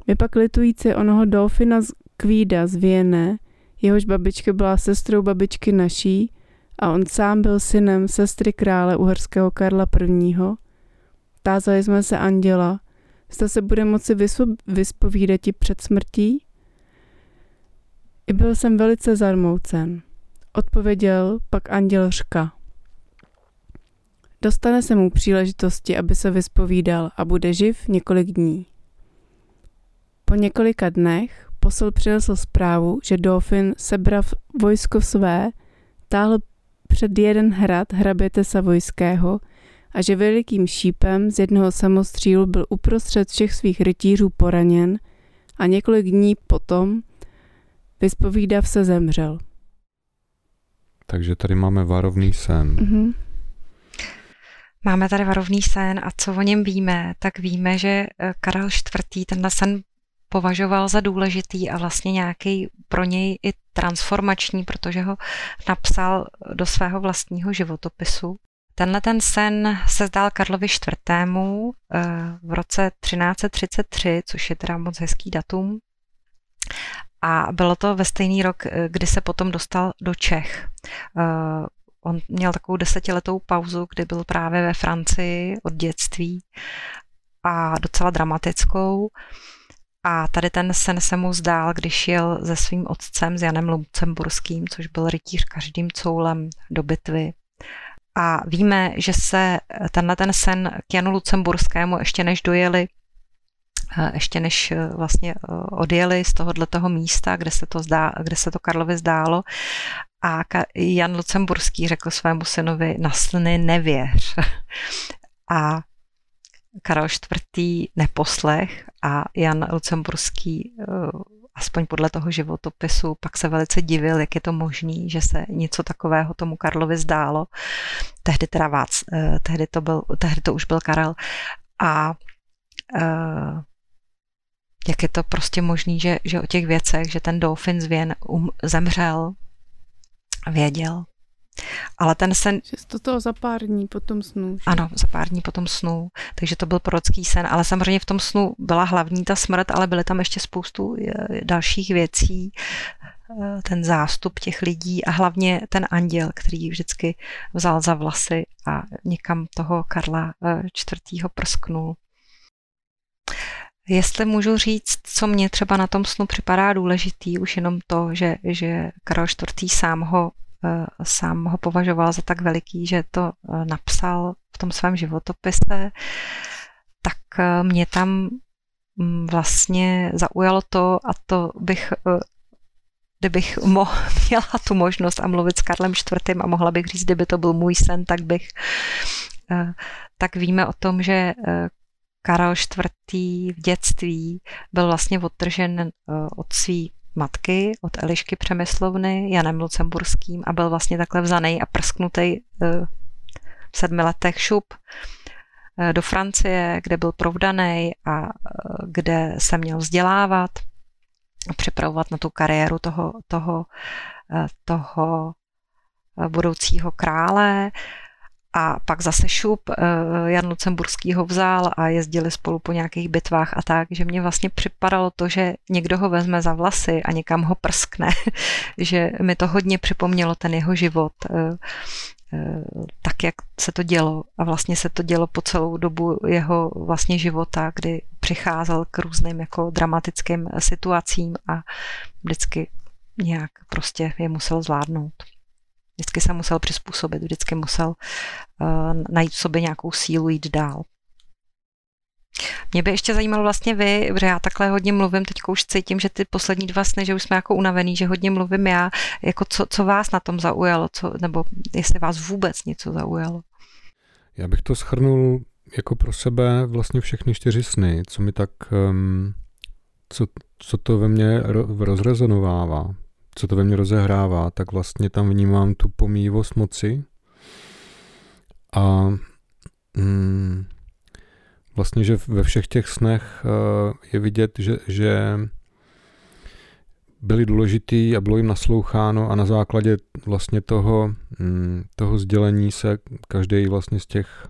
My pak litující onoho Dolfina z Kvída z Viene, jehož babička byla sestrou babičky naší a on sám byl synem sestry krále uherského Karla I. Tázali jsme se anděla, zda se bude moci vyspovídat ti před smrtí? I byl jsem velice zarmoucen. Odpověděl pak anděl Řka. Dostane se mu příležitosti, aby se vyspovídal a bude živ několik dní. Po několika dnech posel přinesl zprávu, že Dauphin sebral vojsko své, táhl před jeden hrad hraběte Savojského a že velikým šípem z jednoho samostřílu byl uprostřed všech svých rytířů poraněn a několik dní potom vyspovídav se zemřel. Takže tady máme varovný sen. Mm-hmm. Máme tady varovný sen a co o něm víme, tak víme, že eh, Karel IV. tenhle sen považoval za důležitý a vlastně nějaký pro něj i transformační, protože ho napsal do svého vlastního životopisu. Tenhle ten sen se zdál Karlovi IV. Eh, v roce 1333, což je teda moc hezký datum. A bylo to ve stejný rok, eh, kdy se potom dostal do Čech. On měl takovou desetiletou pauzu, kdy byl právě ve Francii od dětství a docela dramatickou. A tady ten sen se mu zdál, když jel se svým otcem, s Janem Lucemburským, což byl rytíř každým coulem do bitvy. A víme, že se tenhle ten sen k Janu Lucemburskému ještě než dojeli, eh, ještě než eh, vlastně eh, odjeli z tohohle toho místa, kde se to, zdá, kde se to Karlovi zdálo, a Jan Lucemburský řekl svému synovi, na sny nevěř. A Karel IV. neposlech a Jan Lucemburský, eh, aspoň podle toho životopisu, pak se velice divil, jak je to možné, že se něco takového tomu Karlovi zdálo. Tehdy teda Vác, eh, tehdy to, byl, tehdy to už byl Karel. A uh, jak je to prostě možné, že, že o těch věcech, že ten Dauphin z um, zemřel věděl. Ale ten sen... Že to toho za pár dní potom snu. Že? Ano, za pár dní potom snu. Takže to byl prorocký sen. Ale samozřejmě v tom snu byla hlavní ta smrt, ale byly tam ještě spoustu eh, dalších věcí. Eh, ten zástup těch lidí a hlavně ten anděl, který vždycky vzal za vlasy a někam toho Karla IV. Eh, prsknul. Jestli můžu říct, co mě třeba na tom snu připadá důležitý, už jenom to, že, že Karel IV. sám ho, eh, sám ho považoval za tak veliký, že to eh, napsal v tom svém životopise, tak eh, mě tam mm, vlastně zaujalo to, a to bych kdybych mo- měla tu možnost a mluvit s Karlem IV. a mohla bych říct, kdyby to byl můj sen, tak bych tak víme o tom, že Karel IV. v dětství byl vlastně odtržen eh, od své matky, od Elišky Přemyslovny, Janem Lucemburským a byl vlastně takhle vzaný a prsknutý eh, v sedmi letech šup eh, do Francie, kde byl provdaný a kde se měl vzdělávat, připravovat na tu kariéru toho, toho, toho budoucího krále a pak zase šup, eh, Jan Lucemburský ho vzal a jezdili spolu po nějakých bitvách a tak, že mě vlastně připadalo to, že někdo ho vezme za vlasy a někam ho prskne, že mi to hodně připomnělo ten jeho život, eh, eh, tak, jak se to dělo. A vlastně se to dělo po celou dobu jeho vlastně života, kdy přicházel k různým jako dramatickým situacím a vždycky nějak prostě je musel zvládnout. Vždycky se musel přizpůsobit, vždycky musel uh, najít v sobě nějakou sílu jít dál. Mě by ještě zajímalo vlastně vy, že já takhle hodně mluvím, teď už cítím, že ty poslední dva sny, že už jsme jako unavený, že hodně mluvím já, jako co, co vás na tom zaujalo, co, nebo jestli vás vůbec něco zaujalo. Já bych to schrnul jako pro sebe vlastně všechny čtyři sny, co mi tak, um, co, co to ve mně rozrezonovává co to ve mně rozehrává, tak vlastně tam vnímám tu pomývost moci a mm, vlastně, že ve všech těch snech uh, je vidět, že, že byli důležitý a bylo jim nasloucháno a na základě vlastně toho, mm, toho sdělení se každý vlastně z těch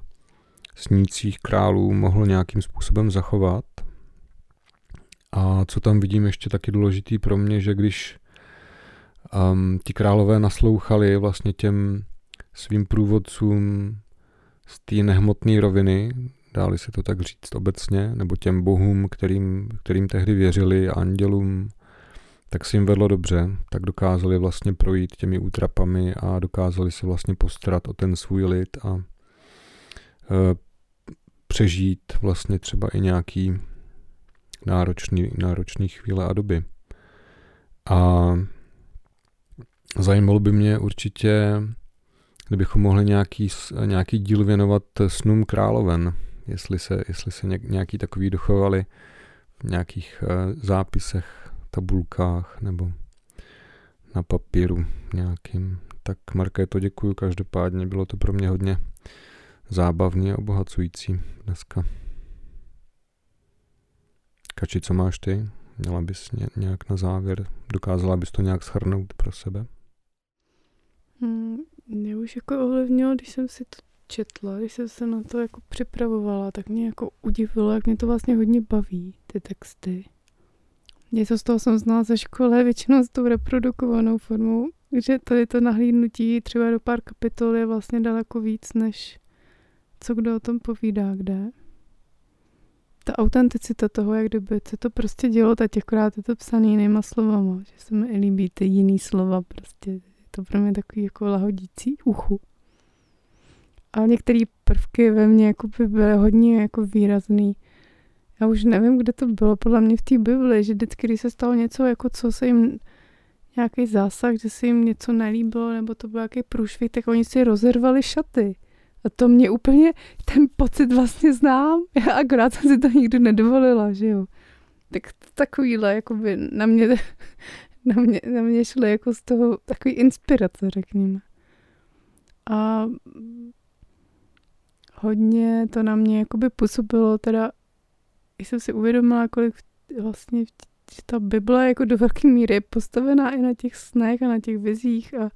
snících králů mohl nějakým způsobem zachovat. A co tam vidím ještě taky důležitý pro mě, že když um, ti králové naslouchali vlastně těm svým průvodcům z té nehmotné roviny, dáli se to tak říct obecně, nebo těm bohům, kterým, kterým tehdy věřili, andělům, tak se jim vedlo dobře, tak dokázali vlastně projít těmi útrapami a dokázali se vlastně postarat o ten svůj lid a e, přežít vlastně třeba i nějaký náročný, náročný chvíle a doby. A Zajímalo by mě určitě, kdybychom mohli nějaký, nějaký díl věnovat snům královen, jestli se, jestli se nějaký takový dochovali v nějakých uh, zápisech, tabulkách nebo na papíru nějakým. Tak to děkuji každopádně, bylo to pro mě hodně zábavně a obohacující dneska. Kači, co máš ty? Měla bys nějak na závěr, dokázala bys to nějak schrnout pro sebe? Hmm, mě už jako ovlivnilo, když jsem si to četla, když jsem se na to jako připravovala, tak mě jako udivilo, jak mě to vlastně hodně baví, ty texty. Něco z toho jsem znala ze školy, většinou s tou reprodukovanou formou, že tady to nahlídnutí třeba do pár kapitol je vlastně daleko víc, než co kdo o tom povídá kde. Ta autenticita toho, jak kdyby se to prostě dělo, tak akorát je to psaný jinýma slovama, že se mi líbí ty jiný slova prostě, to pro mě takový jako lahodící uchu. A některé prvky ve mně jako by byly hodně jako výrazný. Já už nevím, kde to bylo, podle mě v té Bibli, že vždycky, když se stalo něco, jako co se jim nějaký zásah, že se jim něco nelíbilo, nebo to byl nějaký průšvih, tak oni si rozervali šaty. A to mě úplně, ten pocit vlastně znám, já akorát jsem si to nikdy nedovolila, že jo. Tak takovýhle, jakoby na mě na mě, na mě šly jako z toho takový inspirace, řekněme. A hodně to na mě jakoby působilo, teda jsem si uvědomila, kolik vlastně ta Bible jako do velké míry je postavená i na těch snech a na těch vizích a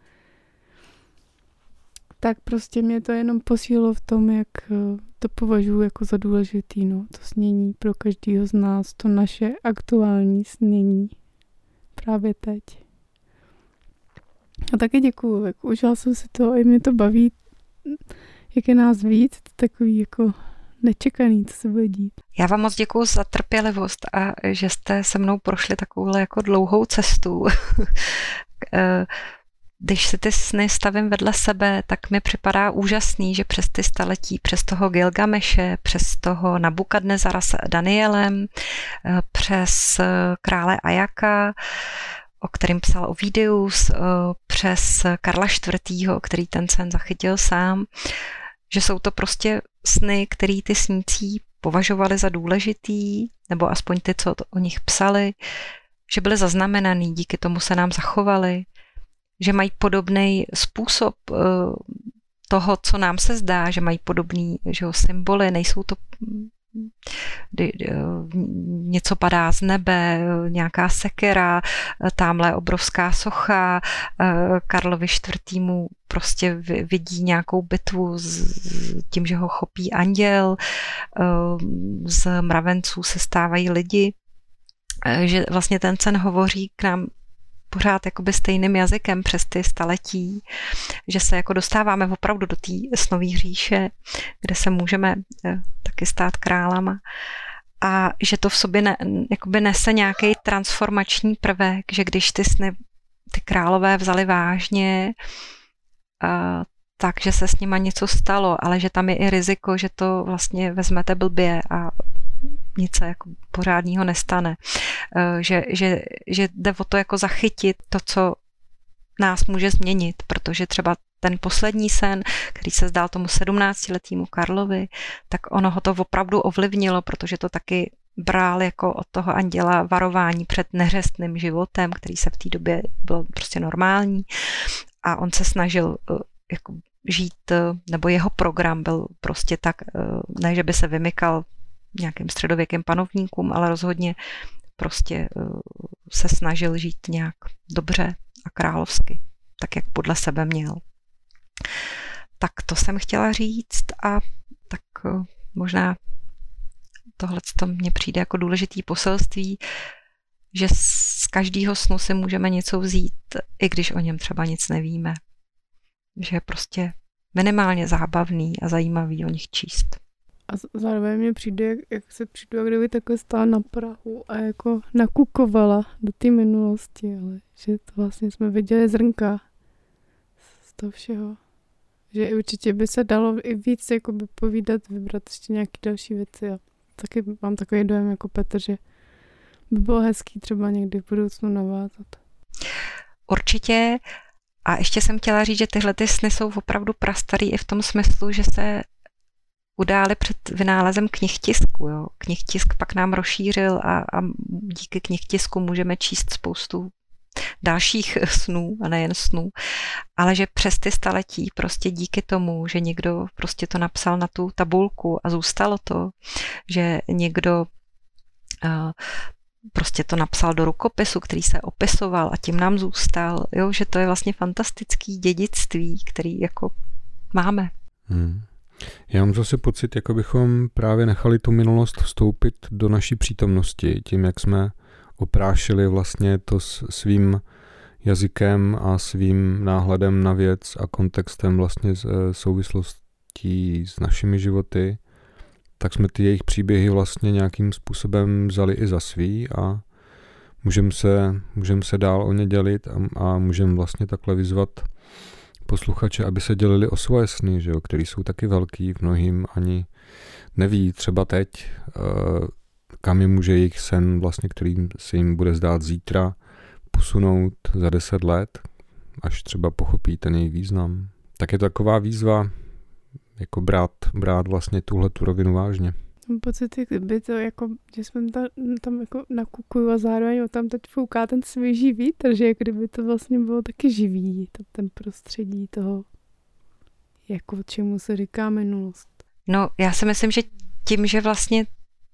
tak prostě mě to jenom posílilo v tom, jak eh, to považuji jako za důležitý, no, to snění pro každého z nás, to naše aktuální snění právě teď. A taky děkuju, jako užila jsem si to, i mě to baví, jak je nás víc, to takový jako nečekaný, co se bude dít. Já vám moc děkuji za trpělivost a že jste se mnou prošli takovouhle jako dlouhou cestu. Když si ty sny stavím vedle sebe, tak mi připadá úžasný, že přes ty staletí, přes toho Gilgameše, přes toho Nabukadnezara s Danielem, eh, přes eh, krále Ajaka, o kterým psal Ovidius, eh, přes Karla IV., který ten sen zachytil sám, že jsou to prostě sny, který ty snící považovali za důležitý, nebo aspoň ty, co o nich psali, že byly zaznamenaný, díky tomu se nám zachovali, že mají podobný způsob eh, toho, co nám se zdá, že mají podobný že jo, symboly, nejsou to něco padá z nebe, nějaká sekera, tamhle obrovská socha, Karlovi IV. prostě vidí nějakou bitvu s tím, že ho chopí anděl, z mravenců se stávají lidi, že vlastně ten sen hovoří k nám pořád jakoby stejným jazykem přes ty staletí, že se jako dostáváme opravdu do té snové říše, kde se můžeme eh, taky stát králama. A že to v sobě ne, jakoby nese nějaký transformační prvek, že když ty sny ty králové vzali vážně, a, takže se s nima něco stalo, ale že tam je i riziko, že to vlastně vezmete blbě a nic se jako pořádního nestane. Eh, že, že, že jde o to jako zachytit to, co nás může změnit, protože třeba ten poslední sen, který se zdál tomu 17-letýmu Karlovi, tak ono ho to opravdu ovlivnilo, protože to taky bral jako od toho anděla varování před neřestným životem, který se v té době byl prostě normální a on se snažil eh, jako žít, eh, nebo jeho program byl prostě tak, ne, že by se vymykal nějakým středověkým panovníkům, ale rozhodně prostě eh, se snažil žít nějak dobře a královsky, tak jak podle sebe měl. Tak to jsem chtěla říct a tak eh, možná tohle to mně přijde jako důležitý poselství, že z každého snu si můžeme něco vzít, i když o něm třeba nic nevíme. Že je prostě minimálně zábavný a zajímavý o nich číst. A zároveň mi přijde, jak, jak se přijdu, jak kdyby takhle stála na Prahu a jako nakukovala do té minulosti, ale že to vlastně jsme viděli zrnka z toho všeho. Že určitě by se dalo i víc jako by povídat, vybrat ještě nějaké další věci a taky mám takový dojem jako Petr, že by bylo hezký třeba někdy v budoucnu navázat. Určitě. A ještě jsem chtěla říct, že tyhle ty sny jsou opravdu prastarý i v tom smyslu, že se událi před vynálezem knihtisku. Jo. Knihtisk pak nám rozšířil a, a díky knihtisku můžeme číst spoustu dalších snů a nejen snů, ale že přes ty staletí prostě díky tomu, že někdo prostě to napsal na tu tabulku a zůstalo to, že někdo uh, prostě to napsal do rukopisu, který se opisoval a tím nám zůstal, jo, že to je vlastně fantastický dědictví, který jako máme. Hmm. Já mám zase pocit, jako bychom právě nechali tu minulost vstoupit do naší přítomnosti, tím, jak jsme oprášili vlastně to s svým jazykem a svým náhledem na věc a kontextem vlastně z e, souvislostí s našimi životy, tak jsme ty jejich příběhy vlastně nějakým způsobem vzali i za svý a můžeme se, můžem se dál o ně dělit a, a můžeme vlastně takhle vyzvat posluchače, aby se dělili o svoje sny, že jo, který jsou taky velký, v mnohým ani neví třeba teď, uh, kam jim může jejich sen, vlastně, který se jim bude zdát zítra, posunout za deset let, až třeba pochopí ten její význam. Tak je to taková výzva, jako brát, brát vlastně tuhle tu rovinu vážně. Mám pocit, kdyby to jako, že jsme tam, tam jako nakukuju a zároveň tam teď fouká ten svěží vítr, že kdyby to vlastně bylo taky živý, to, ten prostředí toho, jako čemu se říká minulost. No, já si myslím, že tím, že vlastně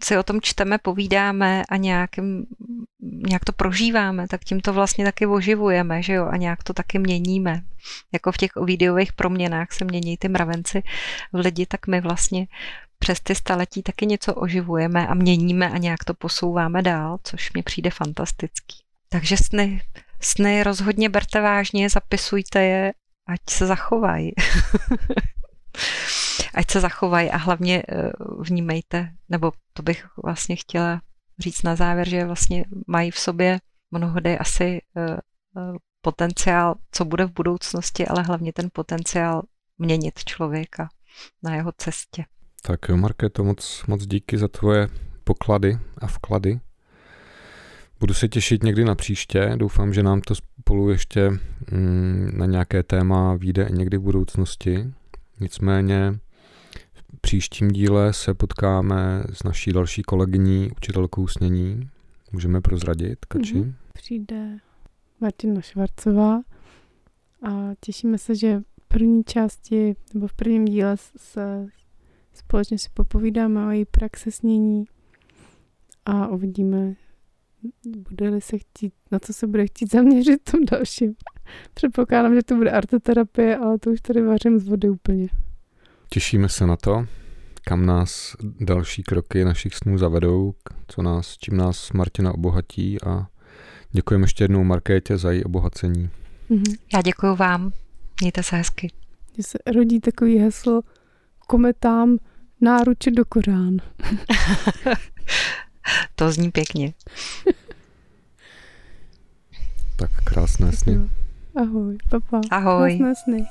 si o tom čteme, povídáme a nějakým, nějak to prožíváme, tak tím to vlastně taky oživujeme, že jo, a nějak to taky měníme. Jako v těch videových proměnách se mění ty mravenci v lidi, tak my vlastně přes ty staletí taky něco oživujeme a měníme a nějak to posouváme dál, což mi přijde fantastický. Takže sny, sny rozhodně berte vážně, zapisujte je, ať se zachovají. ať se zachovají a hlavně eh, vnímejte, nebo to bych vlastně chtěla říct na závěr, že vlastně mají v sobě mnohdy asi eh, eh, potenciál, co bude v budoucnosti, ale hlavně ten potenciál měnit člověka na jeho cestě. Tak jo, Markéto, moc, moc díky za tvoje poklady a vklady. Budu se těšit někdy na příště. Doufám, že nám to spolu ještě mm, na nějaké téma vyjde někdy v budoucnosti. Nicméně v příštím díle se potkáme s naší další kolegyní, učitelkou snění. Můžeme prozradit, Kači? Mm-hmm. Přijde Martina Švarcová a těšíme se, že v první části nebo v prvním díle se společně si popovídáme o její praxe snění a uvidíme, bude-li se chtít, na co se bude chtít zaměřit v tom dalším. Předpokládám, že to bude arteterapie, ale to už tady vařím z vody úplně. Těšíme se na to, kam nás další kroky našich snů zavedou, co nás, čím nás Martina obohatí a děkujeme ještě jednou Markétě za její obohacení. Mm-hmm. Já děkuji vám. Mějte se hezky. Že se rodí takový heslo kometám náruče do Korán. to zní pěkně. tak krásné sny. Ahoj, papa. Ahoj. Krásné sny.